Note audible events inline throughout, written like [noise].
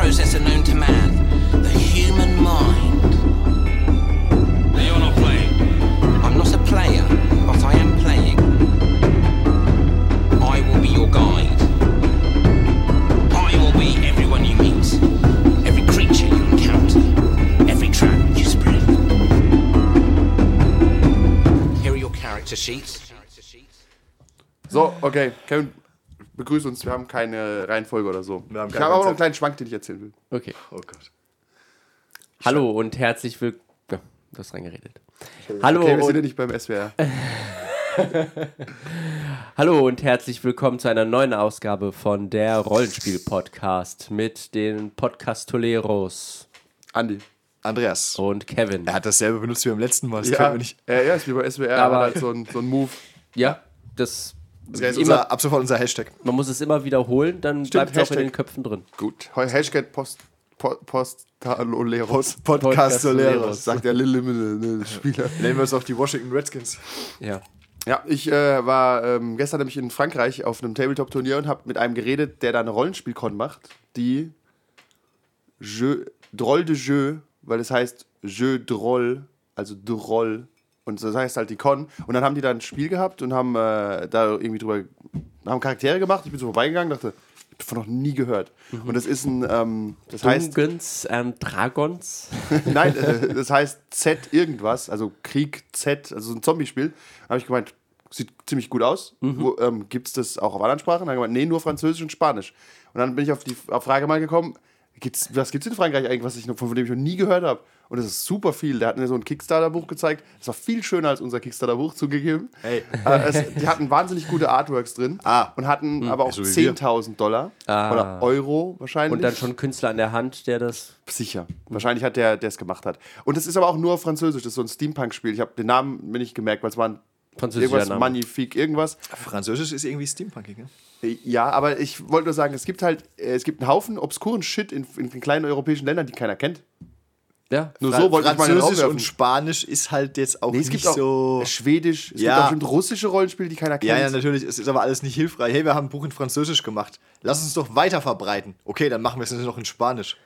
processor known to man, the human mind. Now you're not playing. I'm not a player, but I am playing. I will be your guide. I will be everyone you meet, every creature you encounter, every trap you spread. Here are your character sheets. So, okay. Kevin, begrüß uns. Wir haben keine Reihenfolge oder so. Wir haben ich habe aber noch einen kleinen Schwank, den ich erzählen will. Okay. Oh Gott. Hallo und herzlich willkommen. Ja, du hast reingeredet. Hallo, Okay, wir sind ja und, nicht beim SWR. [laughs] hallo und herzlich willkommen zu einer neuen Ausgabe von der Rollenspiel-Podcast mit den Podcastoleros Andi. Andreas. und Kevin. Er hat dasselbe benutzt wie beim letzten Mal. Das Ja, können wir nicht. ja, ja, ist wie bei SWR, Aber- aber halt so ein, so ein Move. Ja, das. Das ist immer, unser, ab sofort unser Hashtag. man muss es immer wiederholen, dann bleibt es auch in den Köpfen drin. Gut. Hashtag Post. Post Podcast Soleros. Sagt der Lille ne, Spieler. Nennen wir es auch die Washington Redskins. Ja. Ja, ich äh, war ähm, gestern nämlich in Frankreich auf einem Tabletop-Turnier und habe mit einem geredet, der da eine Rollenspielcon macht, die Jeu, Droll de Jeu, weil es heißt Jeu Droll, also Droll. Und das heißt halt die Con. Und dann haben die da ein Spiel gehabt und haben äh, da irgendwie drüber, haben Charaktere gemacht. Ich bin so vorbeigegangen, dachte, ich habe davon noch nie gehört. Und das ist ein, ähm, das heißt, Dungens and Dragons. [laughs] Nein, äh, das heißt Z irgendwas, also Krieg Z, also so ein Zombie-Spiel. Da habe ich gemeint, sieht ziemlich gut aus. Mhm. Ähm, Gibt es das auch auf anderen Sprachen? Dann habe ich gemeint, nee, nur Französisch und Spanisch. Und dann bin ich auf die auf Frage mal gekommen, gibt's, was gibt es in Frankreich eigentlich, was ich noch, von dem ich noch nie gehört habe? Und das ist super viel. Der hat mir so ein Kickstarter-Buch gezeigt. Das war viel schöner als unser Kickstarter-Buch zugegeben. Hey. Äh, es, die hatten wahnsinnig gute Artworks drin Ah. und hatten aber auch so wie wir. 10.000 Dollar Ah. oder Euro wahrscheinlich. Und dann schon Künstler an der Hand, der das. Sicher. Wahrscheinlich hat der, der es gemacht hat. Und es ist aber auch nur auf Französisch. Das ist so ein Steampunk-Spiel. Ich habe den Namen mir nicht gemerkt, weil es war ein irgendwas Name. Magnifique, irgendwas. Französisch ist irgendwie steampunkig, ne? Ja, aber ich wollte nur sagen, es gibt halt, äh, es gibt einen Haufen obskuren Shit in, in den kleinen europäischen Ländern, die keiner kennt. Ja. Nur so wollte ich mal Französisch und Spanisch ist halt jetzt auch Nee, es nicht gibt auch so. Schwedisch, es Ja. gibt auch bestimmt russische Rollenspiele, die keiner kennt. Ja, ja, natürlich. Es ist aber alles nicht hilfreich. Hey, wir haben ein Buch in Französisch gemacht. Lass uns doch weiter verbreiten. Okay, dann machen wir es jetzt noch in Spanisch.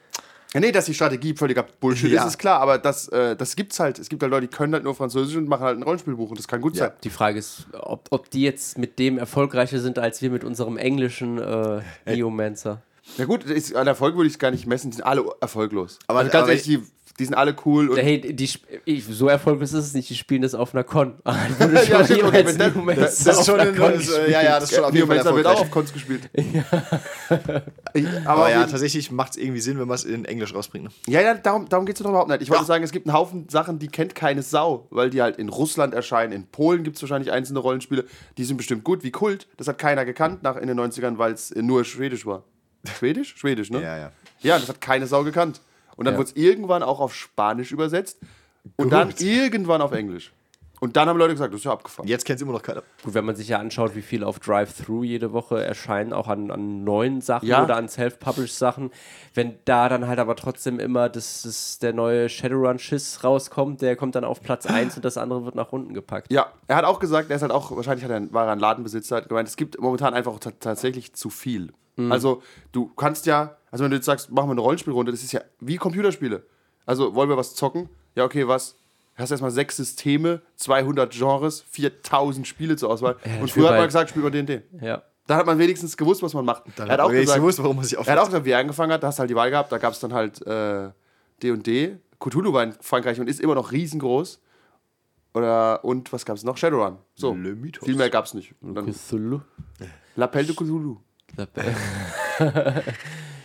Ja, nee, dass die Strategie völliger Bullshit Ja. ist, ist klar, aber das, äh, das gibt's halt. Es gibt halt Leute, die können halt nur Französisch und machen halt ein Rollenspielbuch und das kann gut sein. Die Frage ist, ob, ob die jetzt mit dem erfolgreicher sind als wir mit unserem englischen äh, Neomancer. Ja gut, ist, an Erfolg würde ich es gar nicht messen, die sind alle erfolglos. Aber- also ganz aber- ehrlich, die, die sind alle cool und Hey, die, ich, so erfolglos ist es nicht, die spielen das auf einer Con. [laughs] [laughs] Wurde Ja, schon stimmt, okay, wenn das- Neomancer Das ist schon ein, Con das, ja, ja, das ist schon auf jeden Fall Neomancer wird auch erfolgreich. auf Cons gespielt. [laughs] Ich- aber Aber ja, ja, tatsächlich macht es irgendwie Sinn, wenn man es in Englisch rausbringt. Ne? ja, ja, darum, darum geht es doch überhaupt nicht. Ich wollte sagen, es gibt einen Haufen Sachen, die kennt keine Sau, weil die halt in Russland erscheinen. In Polen gibt es wahrscheinlich einzelne Rollenspiele, die sind bestimmt gut, wie Kult. Das hat keiner gekannt nach in den 90ern, weil es nur Schwedisch war. Schwedisch? Schwedisch, ne? Ja, ja. Ja, das hat keine Sau gekannt. Und dann Ja. wurde es irgendwann auch auf Spanisch übersetzt und dann irgendwann auf Englisch. Und dann haben Leute gesagt, das ist ja abgefahren. Jetzt kennt es immer noch keiner. Gut, wenn man sich ja anschaut, wie viel auf Drive-Thru jede Woche erscheinen, auch an, an neuen Sachen Ja. oder an Self-Published-Sachen, wenn da dann halt aber trotzdem immer das, das, der neue Shadowrun-Schiss rauskommt, der kommt dann auf Platz 1 und das andere wird nach unten gepackt. Ja, er hat auch gesagt, er ist halt auch, wahrscheinlich hat er, war er ein Ladenbesitzer, hat gemeint, es gibt momentan einfach ta- tatsächlich zu viel. Also, du kannst ja, also wenn du jetzt sagst, machen wir eine Rollenspielrunde, das ist ja wie Computerspiele. Also, wollen wir was zocken? Ja, okay, was? Du hast erstmal sechs Systeme, 200 Genres, 4000 Spiele zur Auswahl. Und spiel früher hat man gesagt, spiel mal D&D. Ja. Da hat man wenigstens gewusst, was man macht. Dann er hat auch wenigstens gesagt, gewusst, warum man sich er hat auch aufhört. gesagt, wie er angefangen hat, da hast du halt die Wahl gehabt, da gab es dann halt äh, D&D. Cthulhu war in Frankreich und ist immer noch riesengroß. Oder, und was gab es noch? Shadowrun. So, Le Mythos. viel mehr gab es nicht. Und dann Cthulhu. L'Appel de Cthulhu. [laughs]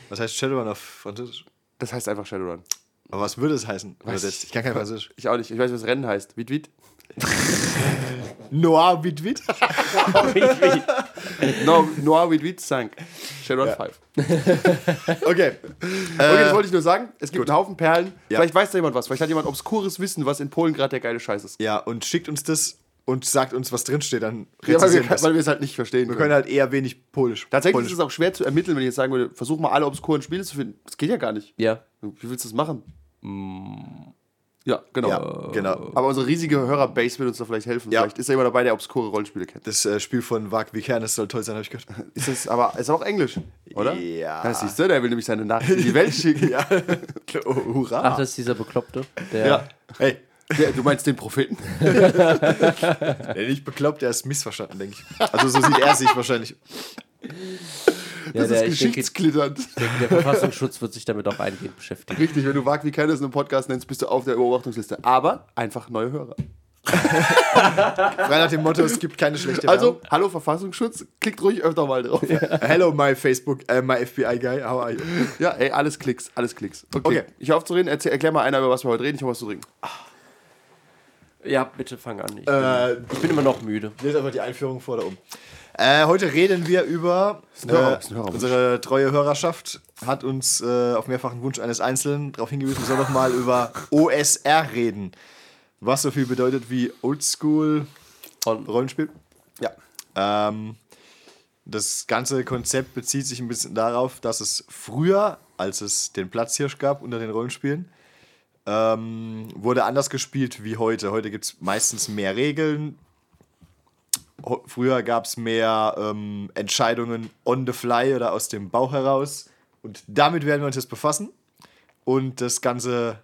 Was heißt Shadowrun auf Französisch? Das heißt einfach Shadowrun. Aber was würde es heißen? Übersetzt? Ich kann kein Französisch. Ich auch nicht. Ich weiß, was Rennen heißt. Wit, wit. [laughs] Noir Wit Wit? [laughs] No, Noir, wit, wit, sank. Shadowrun 5. Okay. Okay, das wollte ich nur sagen. Es gibt einen Haufen Perlen. Ja. Vielleicht weiß da jemand was. Vielleicht hat jemand obskures Wissen, was in Polen gerade der geile Scheiß ist. Ja, und schickt uns das und sagt uns, was drinsteht, dann Ja, weil wir, rezensieren wir's. weil wir es halt nicht verstehen Wir können. können halt eher wenig Polisch. Tatsächlich Polnisch. ist es auch schwer zu ermitteln, wenn ich jetzt sagen würde, versuch mal alle obskuren Spiele zu finden. Das geht ja gar nicht. Ja. Wie willst du das machen? Ja, genau. Ja, genau. Aber unsere riesige Hörerbase wird uns da vielleicht helfen. Ja. Vielleicht ist ja jemand dabei, der obskure Rollenspiele kennt. Das äh, Spiel von Wag Vikernes soll toll sein, habe ich gehört. [laughs] Ist das aber ist auch Englisch, oder? Ja. Das siehst du, der will nämlich seine Nachricht in die Welt [laughs] schicken. ja. [laughs] oh, hurra. Ach, das ist dieser Bekloppte. Der, Ja. Hey, Der, du meinst den Propheten? [laughs] der nicht bekloppt, der ist missverstanden, denke ich. Also so sieht er sich wahrscheinlich. ja, Das der, ist ich denke, geschichtsklitternd. der Verfassungsschutz wird sich damit auch eingehend beschäftigen. Richtig, wenn du Wag wie keines in einem Podcast nennst, bist du auf der Beobachtungsliste. Aber einfach neue Hörer. Frei nach dem Motto, es gibt keine schlechte Also, Werbung. hallo Verfassungsschutz, klickt ruhig öfter mal drauf. Ja, Hello, my Facebook, äh, my FBI guy, how are you? ey, alles Klicks, alles Klicks. Okay, Okay. ich hoffe aufzureden. Erzähl, erklär mal einer, über was wir heute reden. Ich habe was zu trinken. Ja, bitte fang an. Ich, Äh, bin, ich bin immer noch müde. Lese einfach die Einführung vor da oben. Äh, heute reden wir über äh, unsere treue Hörerschaft hat uns äh, auf mehrfachen Wunsch eines Einzelnen darauf hingewiesen, wir sollen doch mal über OSR reden. Was so viel bedeutet wie Oldschool Rollenspiel. Ja. Ähm, das ganze Konzept bezieht sich ein bisschen darauf, dass es früher, als es den Platzhirsch gab unter den Rollenspielen, ähm, wurde anders gespielt wie heute. Heute gibt es meistens mehr Regeln. Ho- Früher gab es mehr ähm, Entscheidungen on the fly oder aus dem Bauch heraus. Und damit werden wir uns jetzt befassen und das Ganze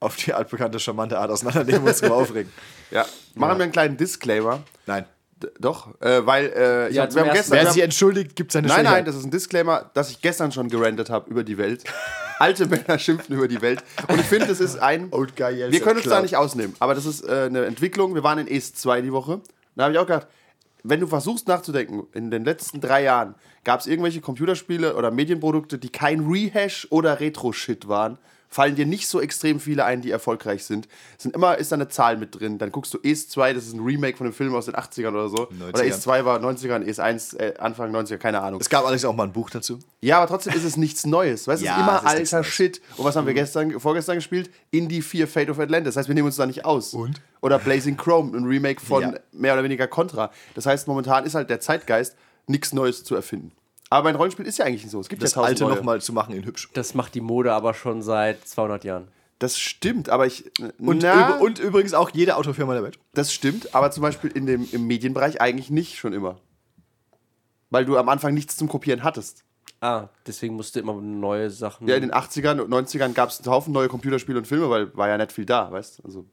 auf die altbekannte charmante Art auseinandernehmen und uns drüber [laughs] aufregen. Ja. Machen wir einen kleinen Disclaimer. Nein. D doch, äh, weil äh, ich Ja, hab, wir haben gestern. Wer sich entschuldigt, gibt seine Nein, nein, das ist ein Disclaimer, dass ich gestern schon gerantet habe über die Welt. [laughs] Alte Männer schimpfen über die Welt. Und ich finde, das ist ein. [laughs] Wir können uns da nicht ausnehmen, aber das ist äh, eine Entwicklung. Wir waren in ES 2 die Woche. Da habe ich auch gedacht, wenn du versuchst nachzudenken, in den letzten drei Jahren gab es irgendwelche Computerspiele oder Medienprodukte, die kein Rehash oder Retro-Shit waren, fallen dir nicht so extrem viele ein, die erfolgreich sind. Es sind immer ist da eine Zahl mit drin. Dann guckst du ES 2, das ist ein Remake von einem Film aus den 80ern oder so. 90ern. Oder ES 2 war 90ern, ES 1 äh, Anfang 90er, keine Ahnung. Es gab allerdings auch mal ein Buch dazu. Ja, aber trotzdem ist es nichts Neues. Weißt du, es Ja, ist immer es ist nichts alter Neues. Shit. Und was haben wir gestern, vorgestern gespielt? Indie 4 Fate of Atlantis. Das heißt, wir nehmen uns da nicht aus. Und? Oder Blazing Chrome, ein Remake von Ja. mehr oder weniger Contra. Das heißt, momentan ist halt der Zeitgeist, nichts Neues zu erfinden. Aber ein Rollenspiel ist ja eigentlich nicht so. Es gibt Das ja alte neue. nochmal zu machen in hübsch. das macht die Mode aber schon seit 200 Jahren. Das stimmt, aber ich. Und, na, üb- und übrigens auch jede Autofirma der Welt. das stimmt, aber zum Beispiel in dem, im Medienbereich eigentlich nicht schon immer. Weil du am Anfang nichts zum Kopieren hattest. Ah, deswegen musste immer neue Sachen. Ja, in den 80ern und 90ern gab es einen Haufen neue Computerspiele und Filme, weil war ja nicht viel da, weißt du? Also,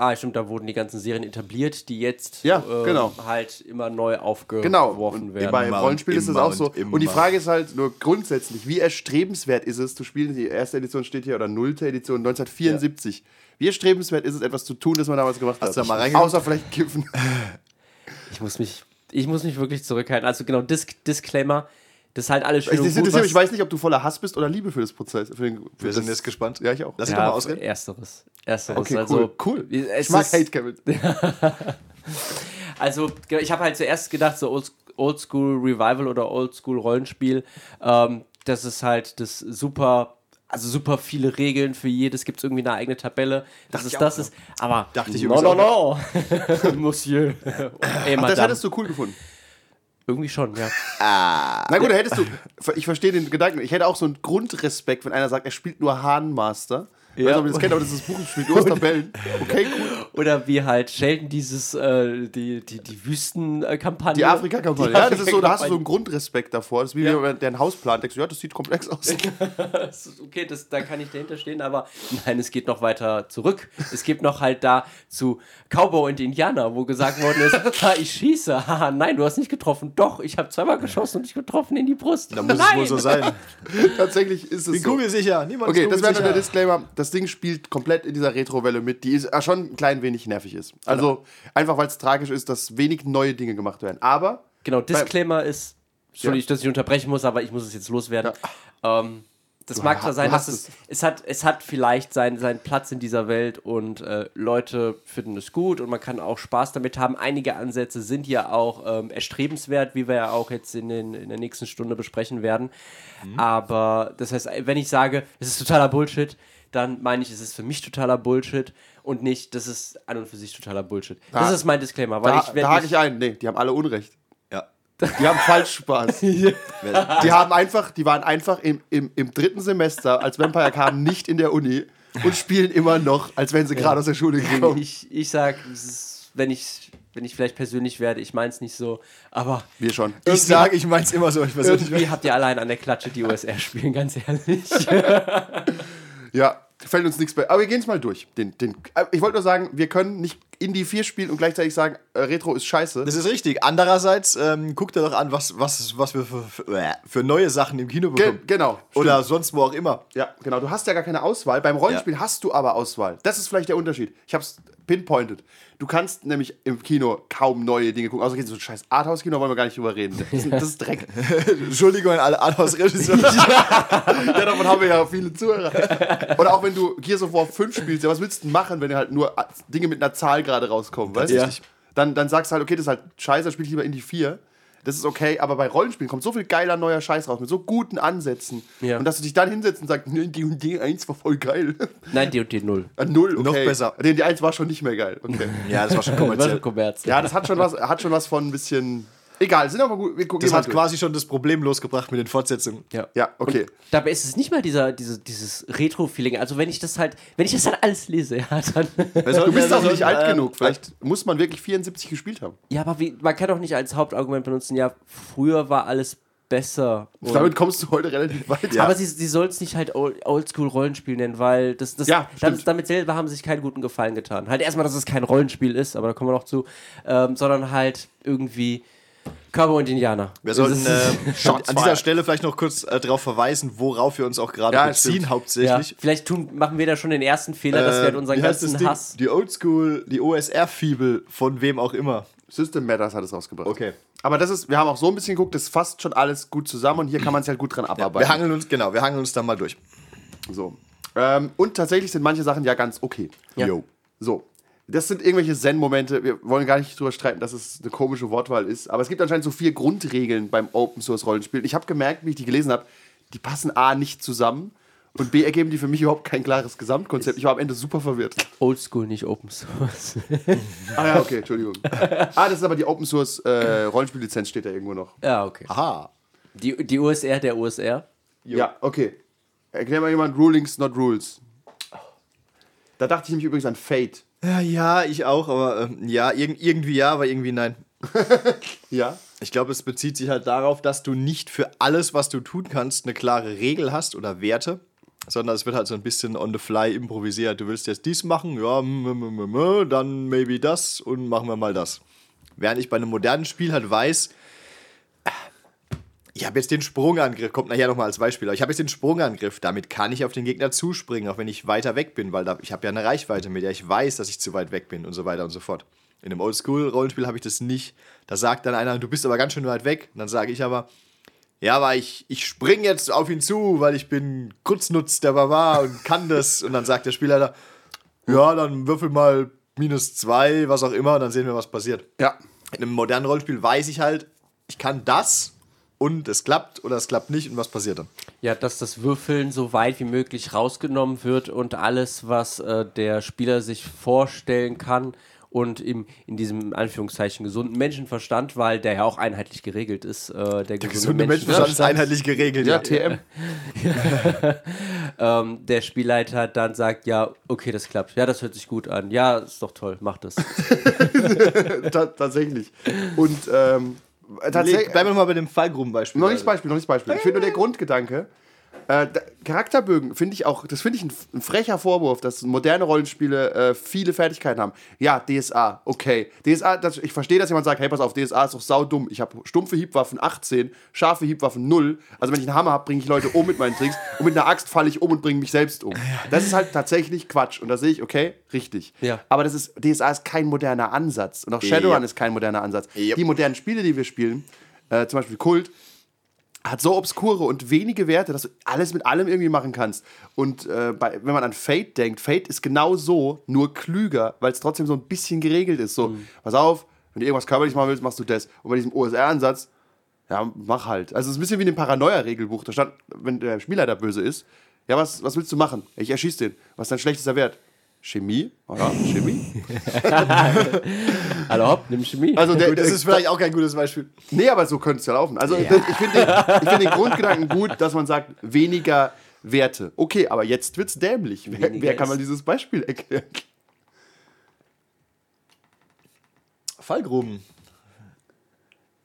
ah, stimmt, da wurden die ganzen Serien etabliert, die jetzt Ja, ähm, genau. halt immer neu aufgeworfen Genau, und werden. bei Immer Rollenspielen und ist das auch so. und. Und die Frage ist halt nur grundsätzlich, wie erstrebenswert ist es zu spielen? Die erste Edition steht hier, oder nullte Edition 1974. Wie erstrebenswert ist es, etwas zu tun, das man damals gemacht Hast hat? du da mal? Außer vielleicht kiffen. Ich muss mich, ich muss mich wirklich zurückhalten. Also genau, Dis Disclaimer, das ist halt alles schön Ich, und das gut, mich, ich weiß nicht, ob du voller Hass bist oder Liebe für das Prozess. Für den, für Wir sind das- jetzt gespannt. Ja, ich auch. Lass dich ja, doch mal ausreden. Ersteres. Ersteres. Okay, also, cool, cool. Ich mag ist- Hate, Kevin. [laughs] Also, genau, ich habe halt zuerst gedacht, so Old- Oldschool Revival oder Oldschool Rollenspiel, ähm, das ist halt das super, also super viele Regeln für jedes, gibt es irgendwie eine eigene Tabelle, dass es ich das ist. Aber Dachte ich no, übrigens no, no, [laughs] Monsieur. Ey, Ach, das hättest du cool gefunden. Irgendwie schon, ja. [laughs] Na gut, da hättest du. Ich verstehe den Gedanken. Ich hätte auch so einen Grundrespekt, wenn einer sagt, er spielt nur Hahnmaster. Ich weiß nicht, ob ihr das kennt, aber das ist das Buch, nur aus Tabellen. Okay, cool. Oder wie halt Sheldon dieses, äh, die, die, die Wüstenkampagne. Die Afrika-Kampagne. Die Ja, das ist so, da hast du so einen Grundrespekt davor. Das ist wie Ja. jemand, der ein Haus plant. Denkst du, ja, das sieht komplex aus. [laughs] Okay, das, da kann ich dahinter stehen, aber nein, es geht noch weiter zurück. Es geht noch halt da zu Cowboy und Indianer, wo gesagt worden ist, [laughs] ha, ich schieße, haha, nein, du hast nicht getroffen. Doch, ich habe zweimal geschossen und dich getroffen in die Brust. Da muss nein. es wohl so sein. [laughs] Tatsächlich ist es Wie so. kugelsicher. Niemand Okay, ist das wäre nur der. Disclaimer. Das Ding spielt komplett in dieser Retro-Welle mit, die ist, äh, schon ein klein wenig nervig ist. Also einfach, weil es tragisch ist, dass wenig neue Dinge gemacht werden. Aber Genau, Disclaimer ist, Entschuldigung, Ja. dass ich unterbrechen muss, aber ich muss es jetzt loswerden. Ähm, das mag ha- zwar sein, du dass hast es, es hat, es hat vielleicht seinen, seinen Platz in dieser Welt und äh, Leute finden es gut und man kann auch Spaß damit haben. Einige Ansätze sind ja auch ähm, erstrebenswert, wie wir ja auch jetzt in, den, in der nächsten Stunde besprechen werden. Aber das heißt, wenn ich sage, es ist totaler Bullshit, dann meine ich, es ist für mich totaler Bullshit und nicht, das ist an und für sich totaler Bullshit. das Da- ist mein Disclaimer, weil da, ich da hake ich ein. Nee, die haben alle Unrecht. Ja. Die haben falsch Spaß. [laughs] Die haben einfach, die waren einfach im, im, im dritten Semester, als Vampire kam, nicht in der Uni und spielen immer noch, als wenn sie gerade aus der Schule gekommen. Ich, ich sag, es ist, wenn ich, wenn ich vielleicht persönlich werde, ich mein's nicht so, aber Wir schon. Ich sage, ich mein's immer so. Ich persönlich irgendwie habt ihr allein an der Klatsche die USR spielen, ganz ehrlich. [laughs] Ja, fällt uns nichts bei. Aber wir gehen es mal durch. Den, den, äh, ich wollte nur sagen, wir können nicht Indie 4 spielen und gleichzeitig sagen, äh, Retro ist scheiße. Das ist richtig. Andererseits, ähm, guckt ihr doch an, was, was, was wir für, für, äh, für neue Sachen im Kino Ge bekommen. genau. Oder sonst wo auch immer. Ja, genau. Du hast ja gar keine Auswahl. Beim Rollenspiel hast du aber Auswahl. Das ist vielleicht der Unterschied. Ich habe es pinpointed. Du kannst nämlich im Kino kaum neue Dinge gucken. Außer geht so ein scheiß Arthouse-Kino, wollen wir gar nicht drüber reden. Das ist, das ist Dreck. [laughs] Entschuldigung an alle Arthouse-Regisseure. [laughs] ja, davon haben wir ja viele Zuhörer. Oder auch wenn du Gears of War 5 spielst, ja, was willst du denn machen, wenn halt nur Dinge mit einer Zahl gerade rauskommen, weißt du? Ja. Dann, dann sagst du halt, okay, das ist halt scheiße, dann spiel ich lieber Indie 4. Das ist okay, aber bei Rollenspielen kommt so viel geiler neuer Scheiß raus, mit so guten Ansätzen. Ja. Und dass du dich dann hinsetzt und sagst, nee, die und die 1 war voll geil. Nein, die und die Null. Ah, Null, okay. Noch besser. Die 1 war schon nicht mehr geil. Okay. ja, das war schon [laughs] kommerziell. Kommerz. ja, das hat schon was, hat schon was von ein bisschen. Egal, sind aber gut. Wir gucken Das hat durch. quasi schon das Problem losgebracht mit den Fortsetzungen. Ja. Ja, okay. Dabei ist es nicht mal dieser, diese, dieses Retro-Feeling. Also wenn ich das halt, wenn ich das halt alles lese, ja, dann. Du bist auch nicht alt ähm, genug. Vielleicht muss man wirklich 74 gespielt haben. ja, aber wie, man kann doch nicht als Hauptargument benutzen, ja, früher war alles besser. Und- Damit kommst du heute relativ weit. Aber sie, sie soll es nicht halt Old- Oldschool-Rollenspiel nennen, weil das, das, Ja, das damit selber haben sie sich keinen guten Gefallen getan. Halt erstmal, dass es kein Rollenspiel ist, aber da kommen wir noch zu, ähm, sondern halt irgendwie Cowboy und Indianer. Wir sollten äh, [laughs] an dieser. Stelle vielleicht noch kurz äh, darauf verweisen, worauf wir uns auch gerade Ja, beziehen, stimmt. ja, hauptsächlich. vielleicht tun, machen wir da schon den ersten Fehler, dass wir halt unseren Äh, das ganzen Ding? Hass. Die Oldschool, die OSR-Fibel von wem auch immer. System Matters hat es rausgebracht. Okay. Aber das ist, wir haben auch so ein bisschen geguckt, das fasst schon alles gut zusammen und hier kann man es halt gut dran abarbeiten. Wir hangeln uns, genau, wir hangeln uns da mal durch. so. Ähm, und tatsächlich sind manche Sachen ja ganz okay. Ja. Jo. So. Das sind irgendwelche Zen-Momente. Wir wollen gar nicht drüber streiten, dass es eine komische Wortwahl ist. Aber es gibt anscheinend so vier Grundregeln beim Open Source Rollenspiel. Ich habe gemerkt, wie ich die gelesen habe, die passen A nicht zusammen und B ergeben die für mich überhaupt kein klares Gesamtkonzept. Ich war am Ende super verwirrt. Oldschool, nicht Open Source. [laughs] Ah ja, okay, Entschuldigung. ah, das ist aber die Open Source äh, Rollenspiellizenz steht da irgendwo noch. ja, okay. Aha. Die, die USR der USR. Ja, okay. Erklär mal jemand Rulings, not Rules. Da dachte ich nämlich übrigens an Fate. Ja, ja, ich auch, aber ähm, ja, irg irgendwie ja, aber irgendwie nein. [laughs] Ja? Ich glaube, es bezieht sich halt darauf, dass du nicht für alles, was du tun kannst, eine klare Regel hast oder Werte, sondern es wird halt so ein bisschen on the fly improvisiert. Du willst jetzt dies machen, ja, dann maybe das und machen wir mal das. Während ich bei einem modernen Spiel halt weiß, ich habe jetzt den Sprungangriff, kommt nachher nochmal als Beispiel, aber ich habe jetzt den Sprungangriff, damit kann ich auf den Gegner zuspringen, auch wenn ich weiter weg bin, weil da, ich habe ja eine Reichweite, mit der ich weiß, dass ich zu weit weg bin und so weiter und so fort. In einem Oldschool-Rollenspiel habe ich das nicht. Da sagt dann einer, du bist aber ganz schön weit weg. Und dann sage ich aber, ja, aber ich, ich spring jetzt auf ihn zu, weil ich bin Kurznutz der Barbar und kann das. Und dann sagt der Spielleiter, ja, dann würfel mal minus zwei, was auch immer, und dann sehen wir, was passiert. Ja. In einem modernen Rollenspiel weiß ich halt, ich kann das und es klappt oder es klappt nicht und was passiert dann. Ja, dass das Würfeln so weit wie möglich rausgenommen wird und alles, was äh, der Spieler sich vorstellen kann und im, in diesem Anführungszeichen gesunden Menschenverstand, weil der ja auch einheitlich geregelt ist. Äh, der, Gesunde Menschenverstand ist einheitlich geregelt. Ja, TM. [laughs] ähm, der Spielleiter dann sagt, ja, okay, das klappt. Ja, das hört sich gut an. Ja, ist doch toll, mach das. [laughs] Ta tatsächlich. Und ähm, tatsächlich. Bleiben wir mal bei dem Fallgrubenbeispiel. Noch nicht Beispiel, noch nicht Beispiel. Ich finde nur der Grundgedanke. Äh, Charakterbögen finde ich auch, das finde ich ein, ein frecher Vorwurf, dass moderne Rollenspiele äh, viele Fertigkeiten haben. Ja, DSA, okay. DSA, das, ich verstehe, dass jemand sagt, hey, pass auf, DSA ist doch saudumm. Ich habe stumpfe Hiebwaffen 18, scharfe Hiebwaffen 0. Also wenn ich einen Hammer habe, bringe ich Leute um mit meinen Tricks und mit einer Axt falle ich um und bringe mich selbst um. Das ist halt tatsächlich Quatsch. Und da sehe ich, okay, richtig. Ja. Aber das ist, DSA ist kein moderner Ansatz. Und auch Shadowrun Ja. ist kein moderner Ansatz. Yep. Die modernen Spiele, die wir spielen, äh, zum Beispiel Kult, hat so obskure und wenige Werte, dass du alles mit allem irgendwie machen kannst. Und äh, bei, wenn man an Fate denkt, Fate ist genau so, nur klüger, weil es trotzdem so ein bisschen geregelt ist. So, pass auf, wenn du irgendwas körperlich machen willst, machst du das. Und bei diesem OSR-Ansatz, ja, mach halt. Also es ist ein bisschen wie in dem Paranoia-Regelbuch. Da stand, wenn der Spieler da böse ist, ja, was, was willst du machen? Ich erschieß den. Was ist dein schlechtester Wert? Chemie? Ja, Chemie? [laughs] Hallo, hopp, nimm Chemie. Also der, das ist vielleicht auch kein gutes Beispiel. Nee, aber so könnte es ja laufen. Also das, ich finde den, ich find den Grundgedanken gut, dass man sagt, weniger Werte. Okay, aber jetzt wird's dämlich. Wer, wer kann mal dieses Beispiel erklären? Fallgruben.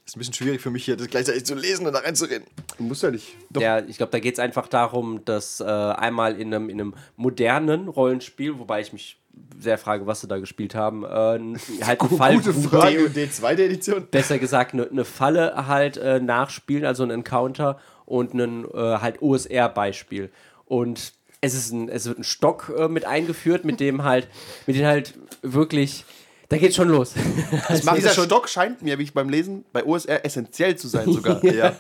Ist ein bisschen schwierig für mich hier, das gleichzeitig zu lesen und da reinzureden. Muss ja nicht. Ja, ich glaube, da geht es einfach darum, dass äh, einmal in einem, in einem modernen Rollenspiel, wobei ich mich sehr frage, was sie da gespielt haben, äh, [laughs] halt eine Fallgrube, D&D zweite Edition. [laughs] besser gesagt eine, eine Falle halt äh, nachspielen, also ein Encounter und ein äh, halt OSR-Beispiel. Und es ist ein, es wird ein Stock äh, mit eingeführt, mit dem halt, mit dem halt wirklich, da geht's schon los. [laughs] Macht dieser Stock scheint mir, wie ich beim Lesen bei OSR essentiell zu sein sogar. [laughs] Ja.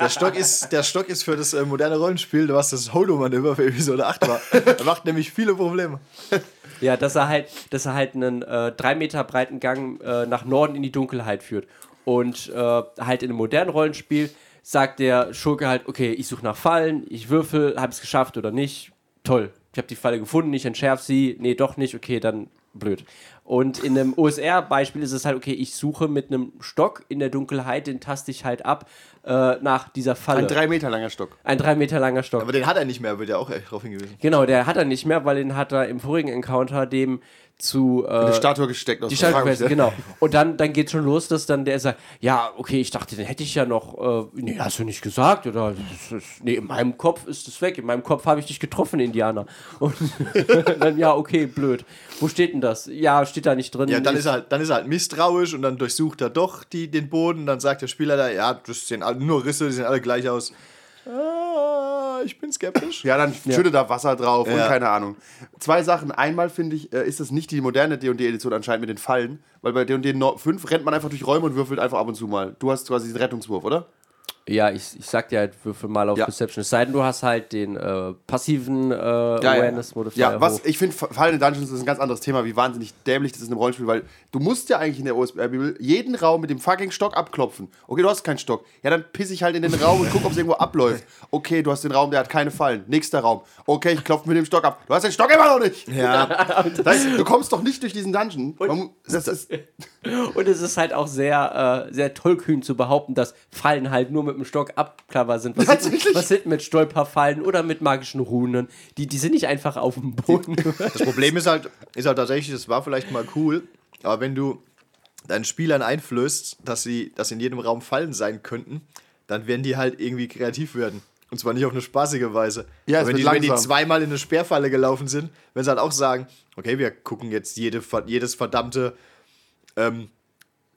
Der Stock ist, der Stock ist für das äh, moderne Rollenspiel, was das Holo-Manöver für Episode 8 war. Er macht nämlich viele Probleme. [laughs] Ja, dass er halt, dass er halt einen äh, drei Meter breiten Gang äh, nach Norden in die Dunkelheit führt. Und äh, halt in einem modernen Rollenspiel sagt der Schurke halt, okay, ich suche nach Fallen, ich würfel, habe es geschafft oder nicht. Toll, ich habe die Falle gefunden, ich entschärfe sie. Nee, doch nicht, okay, dann blöd. Und in einem OSR-Beispiel ist es halt, okay, ich suche mit einem Stock in der Dunkelheit, den taste ich halt ab äh, nach dieser Falle. Ein drei Meter langer Stock. Ein drei Meter langer Stock. Aber den hat er nicht mehr, wird ja auch echt drauf hingewiesen. Genau, der hat er nicht mehr, weil den hat er im vorigen Encounter dem zu äh, Eine Statue gesteckt aus die Schaltquest, Frage. genau. Und dann, dann geht schon los, dass dann der sagt, ja, okay, ich dachte, den hätte ich ja noch, äh, nee, hast du nicht gesagt, oder, ist, nee, in meinem Kopf ist es weg, in meinem Kopf habe ich dich getroffen, Indianer. Und [laughs] dann, ja, okay, blöd. Wo steht denn das? Ja, steht da nicht drin. Ja, dann ist, er halt, dann ist er halt misstrauisch und dann durchsucht er doch die, den Boden. Dann sagt der Spieler da, ja, das sehen alle, nur Risse, die sehen alle gleich aus. Ah, ich bin skeptisch. Ja, dann schüttet da Wasser drauf und Ja. keine Ahnung. Zwei Sachen. Einmal finde ich, äh, ist es nicht die moderne D&D-Edition anscheinend mit den Fallen, weil bei D&D no- 5 rennt man einfach durch Räume und würfelt einfach ab und zu mal. Du hast quasi den Rettungswurf, oder? Ja, ich, ich sag dir halt, würfel mal auf Ja. Perception. Es sei denn, du hast halt den äh, passiven äh, ja. Awareness Modifier Ja, was hoch. ich finde, Fallen in Dungeons ist ein ganz anderes Thema, wie wahnsinnig dämlich das ist in einem Rollenspiel, weil du musst ja eigentlich in der OSR-Bibel jeden Raum mit dem fucking Stock abklopfen. Okay, du hast keinen Stock. Ja, dann piss ich halt in den Raum und guck, ob es irgendwo abläuft. Okay, du hast den Raum, der hat keine Fallen. Nächster Raum. Okay, ich klopfe mit dem Stock ab. Du hast den Stock immer noch nicht. Ja. [laughs] Das heißt, du kommst doch nicht durch diesen Dungeon. Man mu- das [laughs] ist, Und es ist halt auch sehr, äh, sehr tollkühn zu behaupten, dass Fallen halt nur mit dem Stock abklavert sind. Was, sind, Tatsächlich? was sind mit Stolperfallen oder mit magischen Runen? Die, die sind nicht einfach auf dem Boden. Das Problem ist halt, ist halt tatsächlich, das war vielleicht mal cool, aber wenn du deinen Spielern einflößt, dass sie, dass in jedem Raum Fallen sein könnten, dann werden die halt irgendwie kreativ werden. Und zwar nicht auf eine spaßige Weise. Ja, wenn, die, wenn die zweimal in eine Sperrfalle gelaufen sind, wenn sie halt auch sagen, okay, wir gucken jetzt jede, jedes verdammte ähm,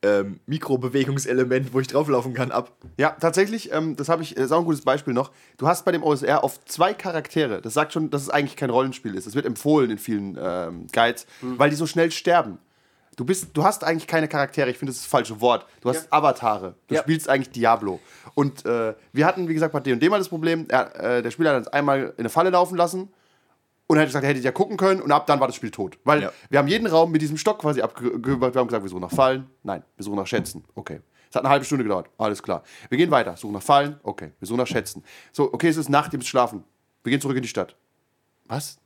ähm, Mikrobewegungselement, wo ich drauflaufen kann, ab. Ja, tatsächlich, ähm, das habe ich, das ist auch ein gutes Beispiel noch. Du hast bei dem OSR oft zwei Charaktere. Das sagt schon, dass es eigentlich kein Rollenspiel ist. Das wird empfohlen in vielen ähm, Guides, weil die so schnell sterben. Du, bist, du hast eigentlich keine Charaktere, ich finde, das ist das falsche Wort. Du hast Avatare. Du Ja. spielst eigentlich Diablo. Und äh, wir hatten, wie gesagt, bei D&D mal das Problem, äh, der Spieler hat uns einmal in eine Falle laufen lassen und hat gesagt, er hätte ja gucken können und ab dann war das Spiel tot. Weil Ja. wir haben jeden Raum mit diesem Stock quasi abgehört. Wir haben gesagt, wir suchen nach Fallen. Nein, wir suchen nach Schätzen. Okay. Es hat eine halbe Stunde gedauert. Alles klar. Wir gehen weiter. Suchen nach Fallen. Okay. Wir suchen nach Schätzen. So, okay, es ist Nacht, ihr müsst schlafen. Wir gehen zurück in die Stadt. Was?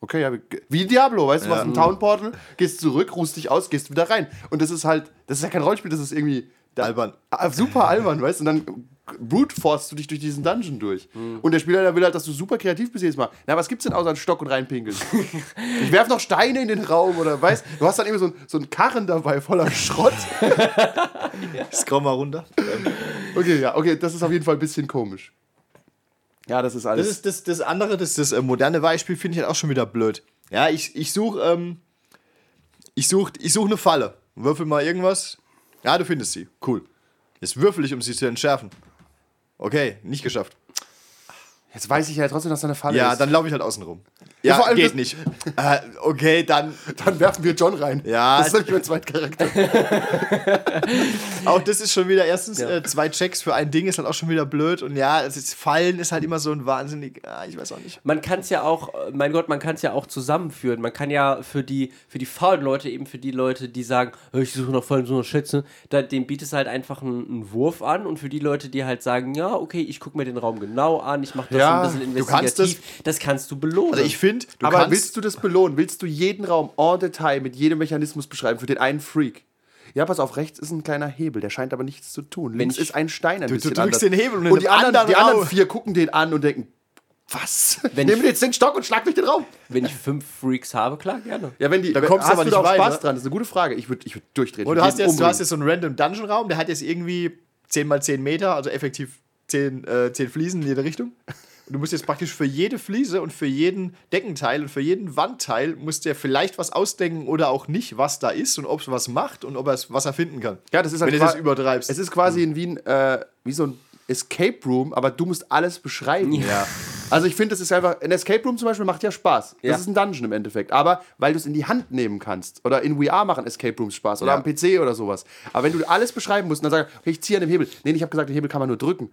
Okay, ja, wie Diablo, weißt du, was ein Town Portal, gehst zurück, ruhst dich aus, gehst wieder rein. Und das ist halt, das ist ja kein Rollenspiel, das ist irgendwie da- Albern. Ah, Super albern, weißt du? Und dann brute forst du dich durch diesen Dungeon durch. Und der Spieler der will halt, dass du super kreativ bist jedes Mal. Na, was gibt's denn außer einen Stock und reinpinkeln? [laughs] ich werf noch Steine in den Raum oder weißt du, hast dann irgendwie so, ein, so einen Karren dabei voller Schrott. [laughs] Scroll mal runter. Okay, ja, okay, das ist auf jeden Fall ein bisschen komisch. Ja, das ist alles. Das ist das, das andere, das, das äh, moderne Beispiel finde ich halt auch schon wieder blöd. Ja, ich, ich suche ähm, ich such, ich such eine Falle. Würfel mal irgendwas. Ja, du findest sie. Cool. Jetzt würfel ich, um sie zu entschärfen. Okay, nicht geschafft. Jetzt weiß ich ja trotzdem, dass da eine Falle Ja, ist. dann laufe ich halt außen rum. Ja, Ja, vor allem geht das- nicht. äh, okay, dann. [laughs] dann werfen wir John rein. Ja. Das ist nämlich mein zweiter Charakter. [laughs] Auch das ist schon wieder erstens äh, zwei Checks für ein Ding ist halt auch schon wieder blöd. Und ja, es ist, Fallen ist halt immer so ein wahnsinnig. Ah, ich weiß auch nicht. Man kann es ja auch, äh, mein Gott, man kann es ja auch zusammenführen. Man kann ja für die, für die faulen Leute, eben für die Leute, die sagen, "Äh, ich suche nach Fallen, so eine Schätze, da, dem bietest du halt einfach einen, einen Wurf an. Und für die Leute, die halt sagen, ja, okay, ich gucke mir den Raum genau an, ich mache das Ja, so ein bisschen du kannst investigativ, das, kannst du belohnen. Also ich finde, du Aber kannst. willst du das belohnen? Willst du jeden Raum en Detail mit jedem Mechanismus beschreiben für den einen Freak? Ja, pass auf, rechts ist ein kleiner Hebel, der scheint aber nichts zu tun. Links ich- ist ein Stein ein Du- du bisschen drückst anders. den Hebel und und die anderen, anderen die anderen vier gucken den an und denken, Was? Wenn Nimm mir jetzt den Stock und schlag durch den Raum. Wenn ich fünf Freaks habe, klar, gerne. Ja, wenn die, Da wenn- kommst du hast aber du nicht da auch weiter. Spaß dran? Das ist eine gute Frage. Ich würde ich würd durchdrehen. Und Ich du hast, jetzt, du hast jetzt so einen random Dungeon-Raum, der hat jetzt irgendwie 10 mal 10 Meter, also effektiv 10, äh, 10 Fliesen in jede Richtung. Und du musst jetzt praktisch für jede Fliese und für jeden Deckenteil und für jeden Wandteil musst dir vielleicht was ausdenken oder auch nicht, was da ist und ob es was macht und ob er es was er finden kann. Ja, das ist halt Wenn du das übertreibst. Es ist quasi in Wien äh, wie so ein Escape Room, aber du musst alles beschreiben. Ja. Also ich finde, das ist einfach, ein Escape Room zum Beispiel macht ja Spaß. Das Ja. ist ein Dungeon im Endeffekt. Aber weil du es in die Hand nehmen kannst. Oder in VR machen Escape Rooms Spaß. Oder Ja. am PC oder sowas. Aber wenn du alles beschreiben musst und dann sagst, okay, ich ziehe an dem Hebel. Nee, ich habe gesagt, den Hebel kann man nur drücken.